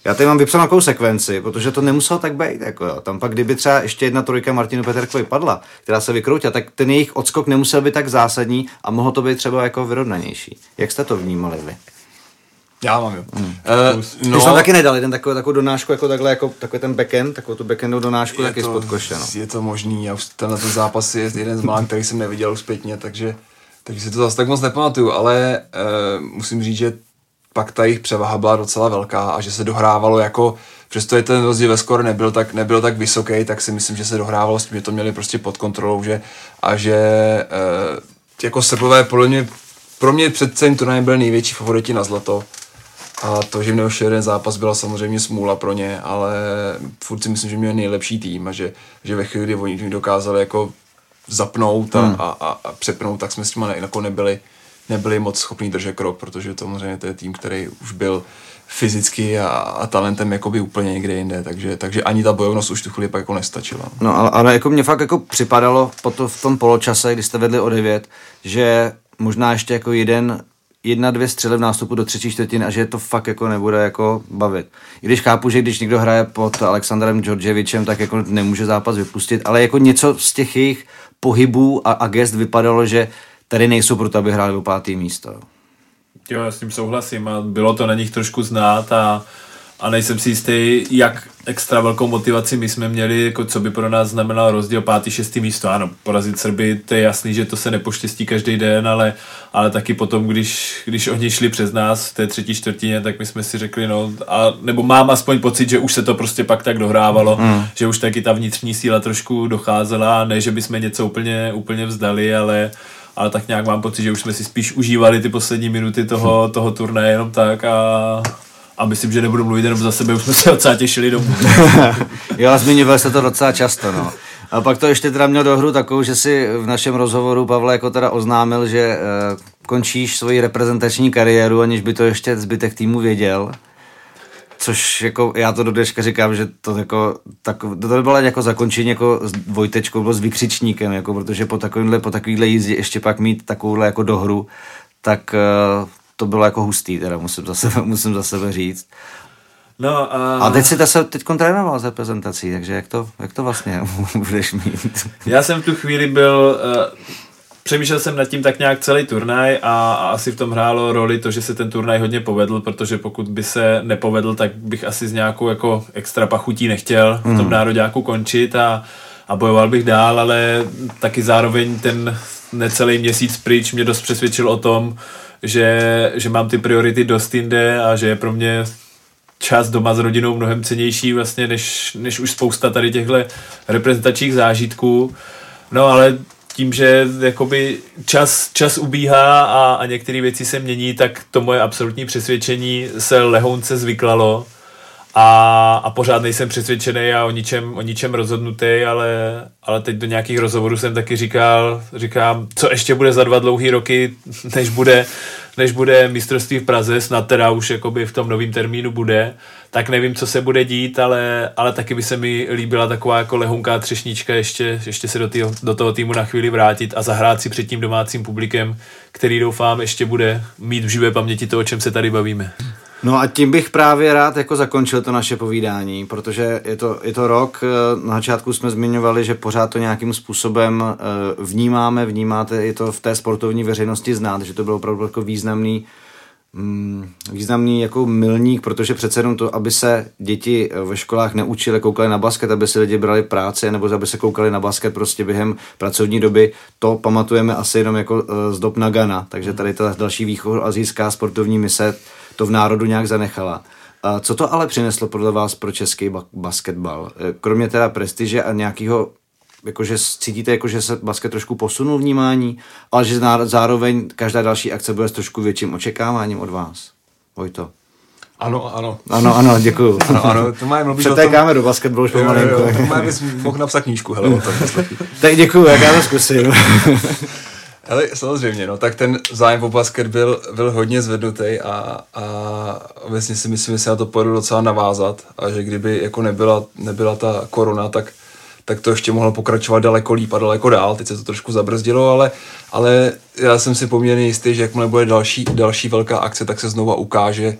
Já tady mám vypsanou takovou sekvenci, protože to nemuselo tak být. Jako jo. Tam pak, kdyby třeba ještě jedna trojka Martinu Peterkovi padla, která se vykroutila, tak ten jejich odskok nemusel být tak zásadní a mohlo to být třeba jako vyrovnanější. Jak jste to vnímali vy? Já mám, jo. Hmm. Uh, no, Ty taky nedal jeden takovou, takovou donášku, jako takhle, jako takový ten backend, takovou tu backendovou donášku, je taky to, spod koše, no. Je to možný, já už tenhle ten zápas je jeden z malých, který jsem neviděl zpětně, takže, takže si to zase tak moc nepamatuju, ale uh, musím říct, že pak ta jejich převaha byla docela velká a že se dohrávalo jako, přesto je ten rozdíl ve skore nebyl tak, nebyl tak vysoký, tak si myslím, že se dohrávalo s tím, že to měli prostě pod kontrolou že, a že uh, jako Srbové podle mě, pro mě před celým turnajem byl největší favoriti na zlato a to, že měl jeden zápas, byla samozřejmě smůla pro ně, ale furt si myslím, že měl nejlepší tým a že, že ve chvíli, kdy oni dokázali jako zapnout a, hmm. a, a, a přepnout, tak jsme s tím jako nebyli, nebyli moc schopní držet krok, protože to samozřejmě to je tým, který už byl fyzicky a, a talentem jakoby úplně někde jinde, takže, takže ani ta bojovnost už tu chvíli pak jako nestačila. No ale, ale jako mě fakt jako připadalo po to, v tom poločase, kdy jste vedli o 9, že možná ještě jako jeden jedna, dvě střely v nástupu do třetí čtvrtiny a že to fakt jako nebude jako bavit. I když chápu, že když někdo hraje pod Alexandrem Georgievičem, tak jako nemůže zápas vypustit, ale jako něco z těch jejich pohybů a, a gest vypadalo, že tady nejsou proto, aby hráli o pátý místo. Jo, já s tím souhlasím a bylo to na nich trošku znát a a nejsem si jistý, jak extra velkou motivaci my jsme měli, jako co by pro nás znamenal rozdíl pátý, šestý místo. Ano, porazit Srby, to je jasný, že to se nepoštěstí každý den, ale, ale taky potom, když, když oni šli přes nás v té třetí čtvrtině, tak my jsme si řekli, no, a, nebo mám aspoň pocit, že už se to prostě pak tak dohrávalo, mm. že už taky ta vnitřní síla trošku docházela, ne, že bychom něco úplně, úplně vzdali, ale ale tak nějak mám pocit, že už jsme si spíš užívali ty poslední minuty toho, toho turnaje jenom tak a, a myslím, že nebudu mluvit jenom za sebe, už jsme se docela těšili domů. jo, zmiňoval se to docela často, no. A pak to ještě teda měl do hru takovou, že si v našem rozhovoru Pavle jako teda oznámil, že e, končíš svoji reprezentační kariéru, aniž by to ještě zbytek týmu věděl. Což jako, já to do dneška říkám, že to jako, tak, to, to bylo jako zakončení jako s dvojtečkou, bylo s vykřičníkem, jako, protože po takovýmhle, po takovýhle jízdě ještě pak mít takovouhle jako dohru, tak e, to bylo jako hustý, teda musím za sebe, musím za sebe říct. No, a... a teď si ta se teď trénoval z reprezentací, takže jak to, jak to vlastně budeš mít? Já jsem v tu chvíli byl, uh, přemýšlel jsem nad tím tak nějak celý turnaj a, a asi v tom hrálo roli to, že se ten turnaj hodně povedl, protože pokud by se nepovedl, tak bych asi s nějakou jako extra pachutí nechtěl v tom hmm. nároďáku končit a, a bojoval bych dál, ale taky zároveň ten necelý měsíc pryč mě dost přesvědčil o tom, že, že mám ty priority dost jinde a že je pro mě čas doma s rodinou mnohem cenější vlastně, než, než už spousta tady těchto reprezentačních zážitků. No ale tím, že jakoby čas, čas ubíhá a, a některé věci se mění, tak to moje absolutní přesvědčení se lehounce zvyklalo a, a pořád nejsem přesvědčený a o ničem, o ničem rozhodnutý, ale, ale teď do nějakých rozhovorů jsem taky říkal, říkám, co ještě bude za dva dlouhý roky, než bude, než bude mistrovství v Praze, snad teda už jakoby v tom novém termínu bude, tak nevím, co se bude dít, ale, ale taky by se mi líbila taková jako lehunká třešnička ještě, ještě se do, týho, do toho týmu na chvíli vrátit a zahrát si před tím domácím publikem, který doufám ještě bude mít v živé paměti to, o čem se tady bavíme. No a tím bych právě rád jako zakončil to naše povídání, protože je to, je to rok, eh, na začátku jsme zmiňovali, že pořád to nějakým způsobem eh, vnímáme, vnímáte, je to v té sportovní veřejnosti znát, že to bylo opravdu jako významný mm, významný jako milník, protože přece jenom to, aby se děti eh, ve školách neučili, koukali na basket, aby si lidi brali práce, nebo aby se koukali na basket prostě během pracovní doby, to pamatujeme asi jenom jako z dob Nagana, takže tady ta další východoazijská sportovní mise to v národu nějak zanechala. A co to ale přineslo podle vás pro český ba- basketbal? E, kromě teda prestiže a nějakého jakože cítíte, jako, že se basket trošku posunul vnímání, ale že zároveň každá další akce bude s trošku větším očekáváním od vás. Vojto. Ano, ano. Ano, ano, děkuju. Ano, ano, to máme mluvit o tom- Přetékáme do basketbalu už jo, pomalinko. jo, to máme, bys mohl napsat knížku, hele, o tom. Tak děkuju, jak já to zkusím. Ale samozřejmě, no, tak ten zájem o basket byl, byl hodně zvednutý a, a vlastně si myslím, že se na to pojedu docela navázat a že kdyby jako nebyla, nebyla ta korona, tak, tak to ještě mohlo pokračovat daleko líp a daleko dál. Teď se to trošku zabrzdilo, ale, ale já jsem si poměrně jistý, že jakmile bude další, další velká akce, tak se znova ukáže,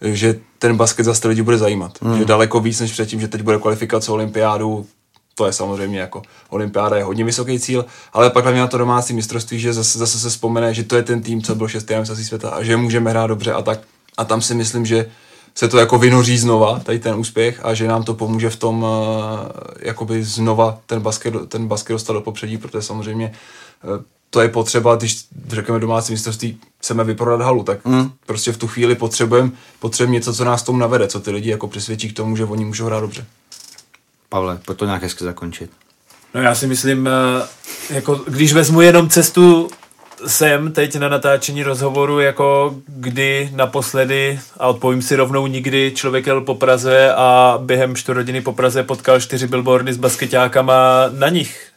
že ten basket zase lidi bude zajímat. Hmm. Že daleko víc než předtím, že teď bude kvalifikace olympiádu, to je samozřejmě jako olympiáda je hodně vysoký cíl, ale pak hlavně na to domácí mistrovství, že zase, zase se vzpomene, že to je ten tým, co byl šestý na mistrovství světa a že můžeme hrát dobře a tak. A tam si myslím, že se to jako vynoří znova, tady ten úspěch a že nám to pomůže v tom uh, jakoby znova ten basket, ten basket dostat do popředí, protože samozřejmě uh, to je potřeba, když řekneme domácí mistrovství, chceme vyprodat halu, tak mm. prostě v tu chvíli potřebujeme potřebujeme něco, co nás tomu navede, co ty lidi jako přesvědčí k tomu, že oni můžou hrát dobře. Pavle, pojď to nějak hezky zakončit. No já si myslím, eh, jako když vezmu jenom cestu sem teď na natáčení rozhovoru, jako kdy naposledy, a odpovím si rovnou nikdy, člověk jel po Praze a během čtvrthodiny po Praze potkal čtyři billboardy s basketákama na nich.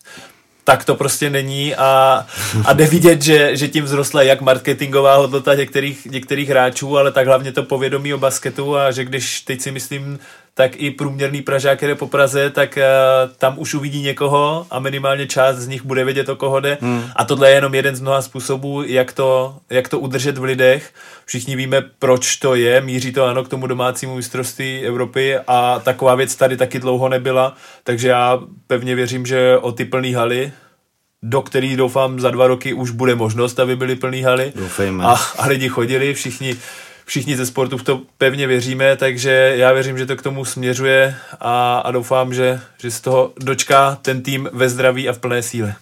Tak to prostě není a, a jde vidět, že, že tím vzrostla jak marketingová hodnota některých, některých hráčů, ale tak hlavně to povědomí o basketu a že když teď si myslím, tak i průměrný Pražák, který je po Praze, tak uh, tam už uvidí někoho a minimálně část z nich bude vědět, o koho jde. Hmm. A tohle je jenom jeden z mnoha způsobů, jak to, jak to udržet v lidech. Všichni víme, proč to je. Míří to ano k tomu domácímu mistrovství Evropy a taková věc tady taky dlouho nebyla. Takže já pevně věřím, že o ty plný haly do který doufám za dva roky už bude možnost, aby byly plný haly. Doufejme. A, a lidi chodili, všichni všichni ze sportu v to pevně věříme, takže já věřím, že to k tomu směřuje a, a doufám, že, že z toho dočká ten tým ve zdraví a v plné síle.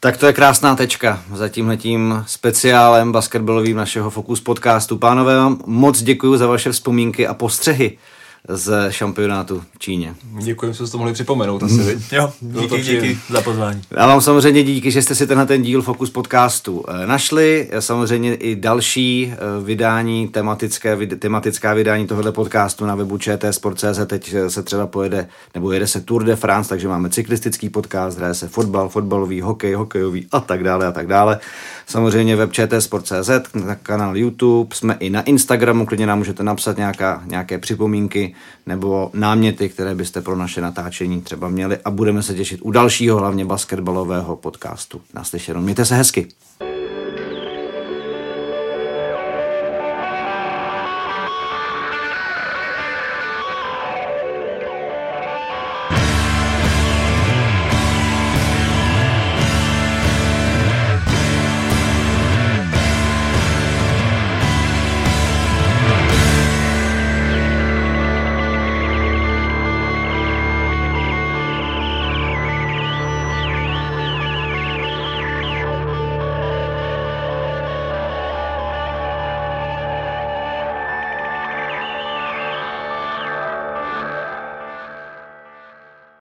Tak to je krásná tečka za tímhletím speciálem basketbalovým našeho Focus podcastu. Pánové, vám moc děkuji za vaše vzpomínky a postřehy z šampionátu v Číně. Děkuji, že jste to mohli připomenout asi, viď? Jo, Bylo to díky, díky za pozvání. Já vám samozřejmě díky, že jste si tenhle ten díl Focus podcastu eh, našli. Samozřejmě i další eh, vydání, tematické, tematická vydání tohoto podcastu na webu čtsport.cz. Teď eh, se třeba pojede, nebo jede se Tour de France, takže máme cyklistický podcast, hraje se fotbal, fotbalový, hokej, hokejový a tak dále a tak dále. Samozřejmě web čtsport.cz, na kanál YouTube, jsme i na Instagramu, klidně nám můžete napsat nějaká, nějaké připomínky nebo náměty, které byste pro naše natáčení třeba měli a budeme se těšit u dalšího, hlavně basketbalového podcastu. Naslyšenou. Mějte se hezky.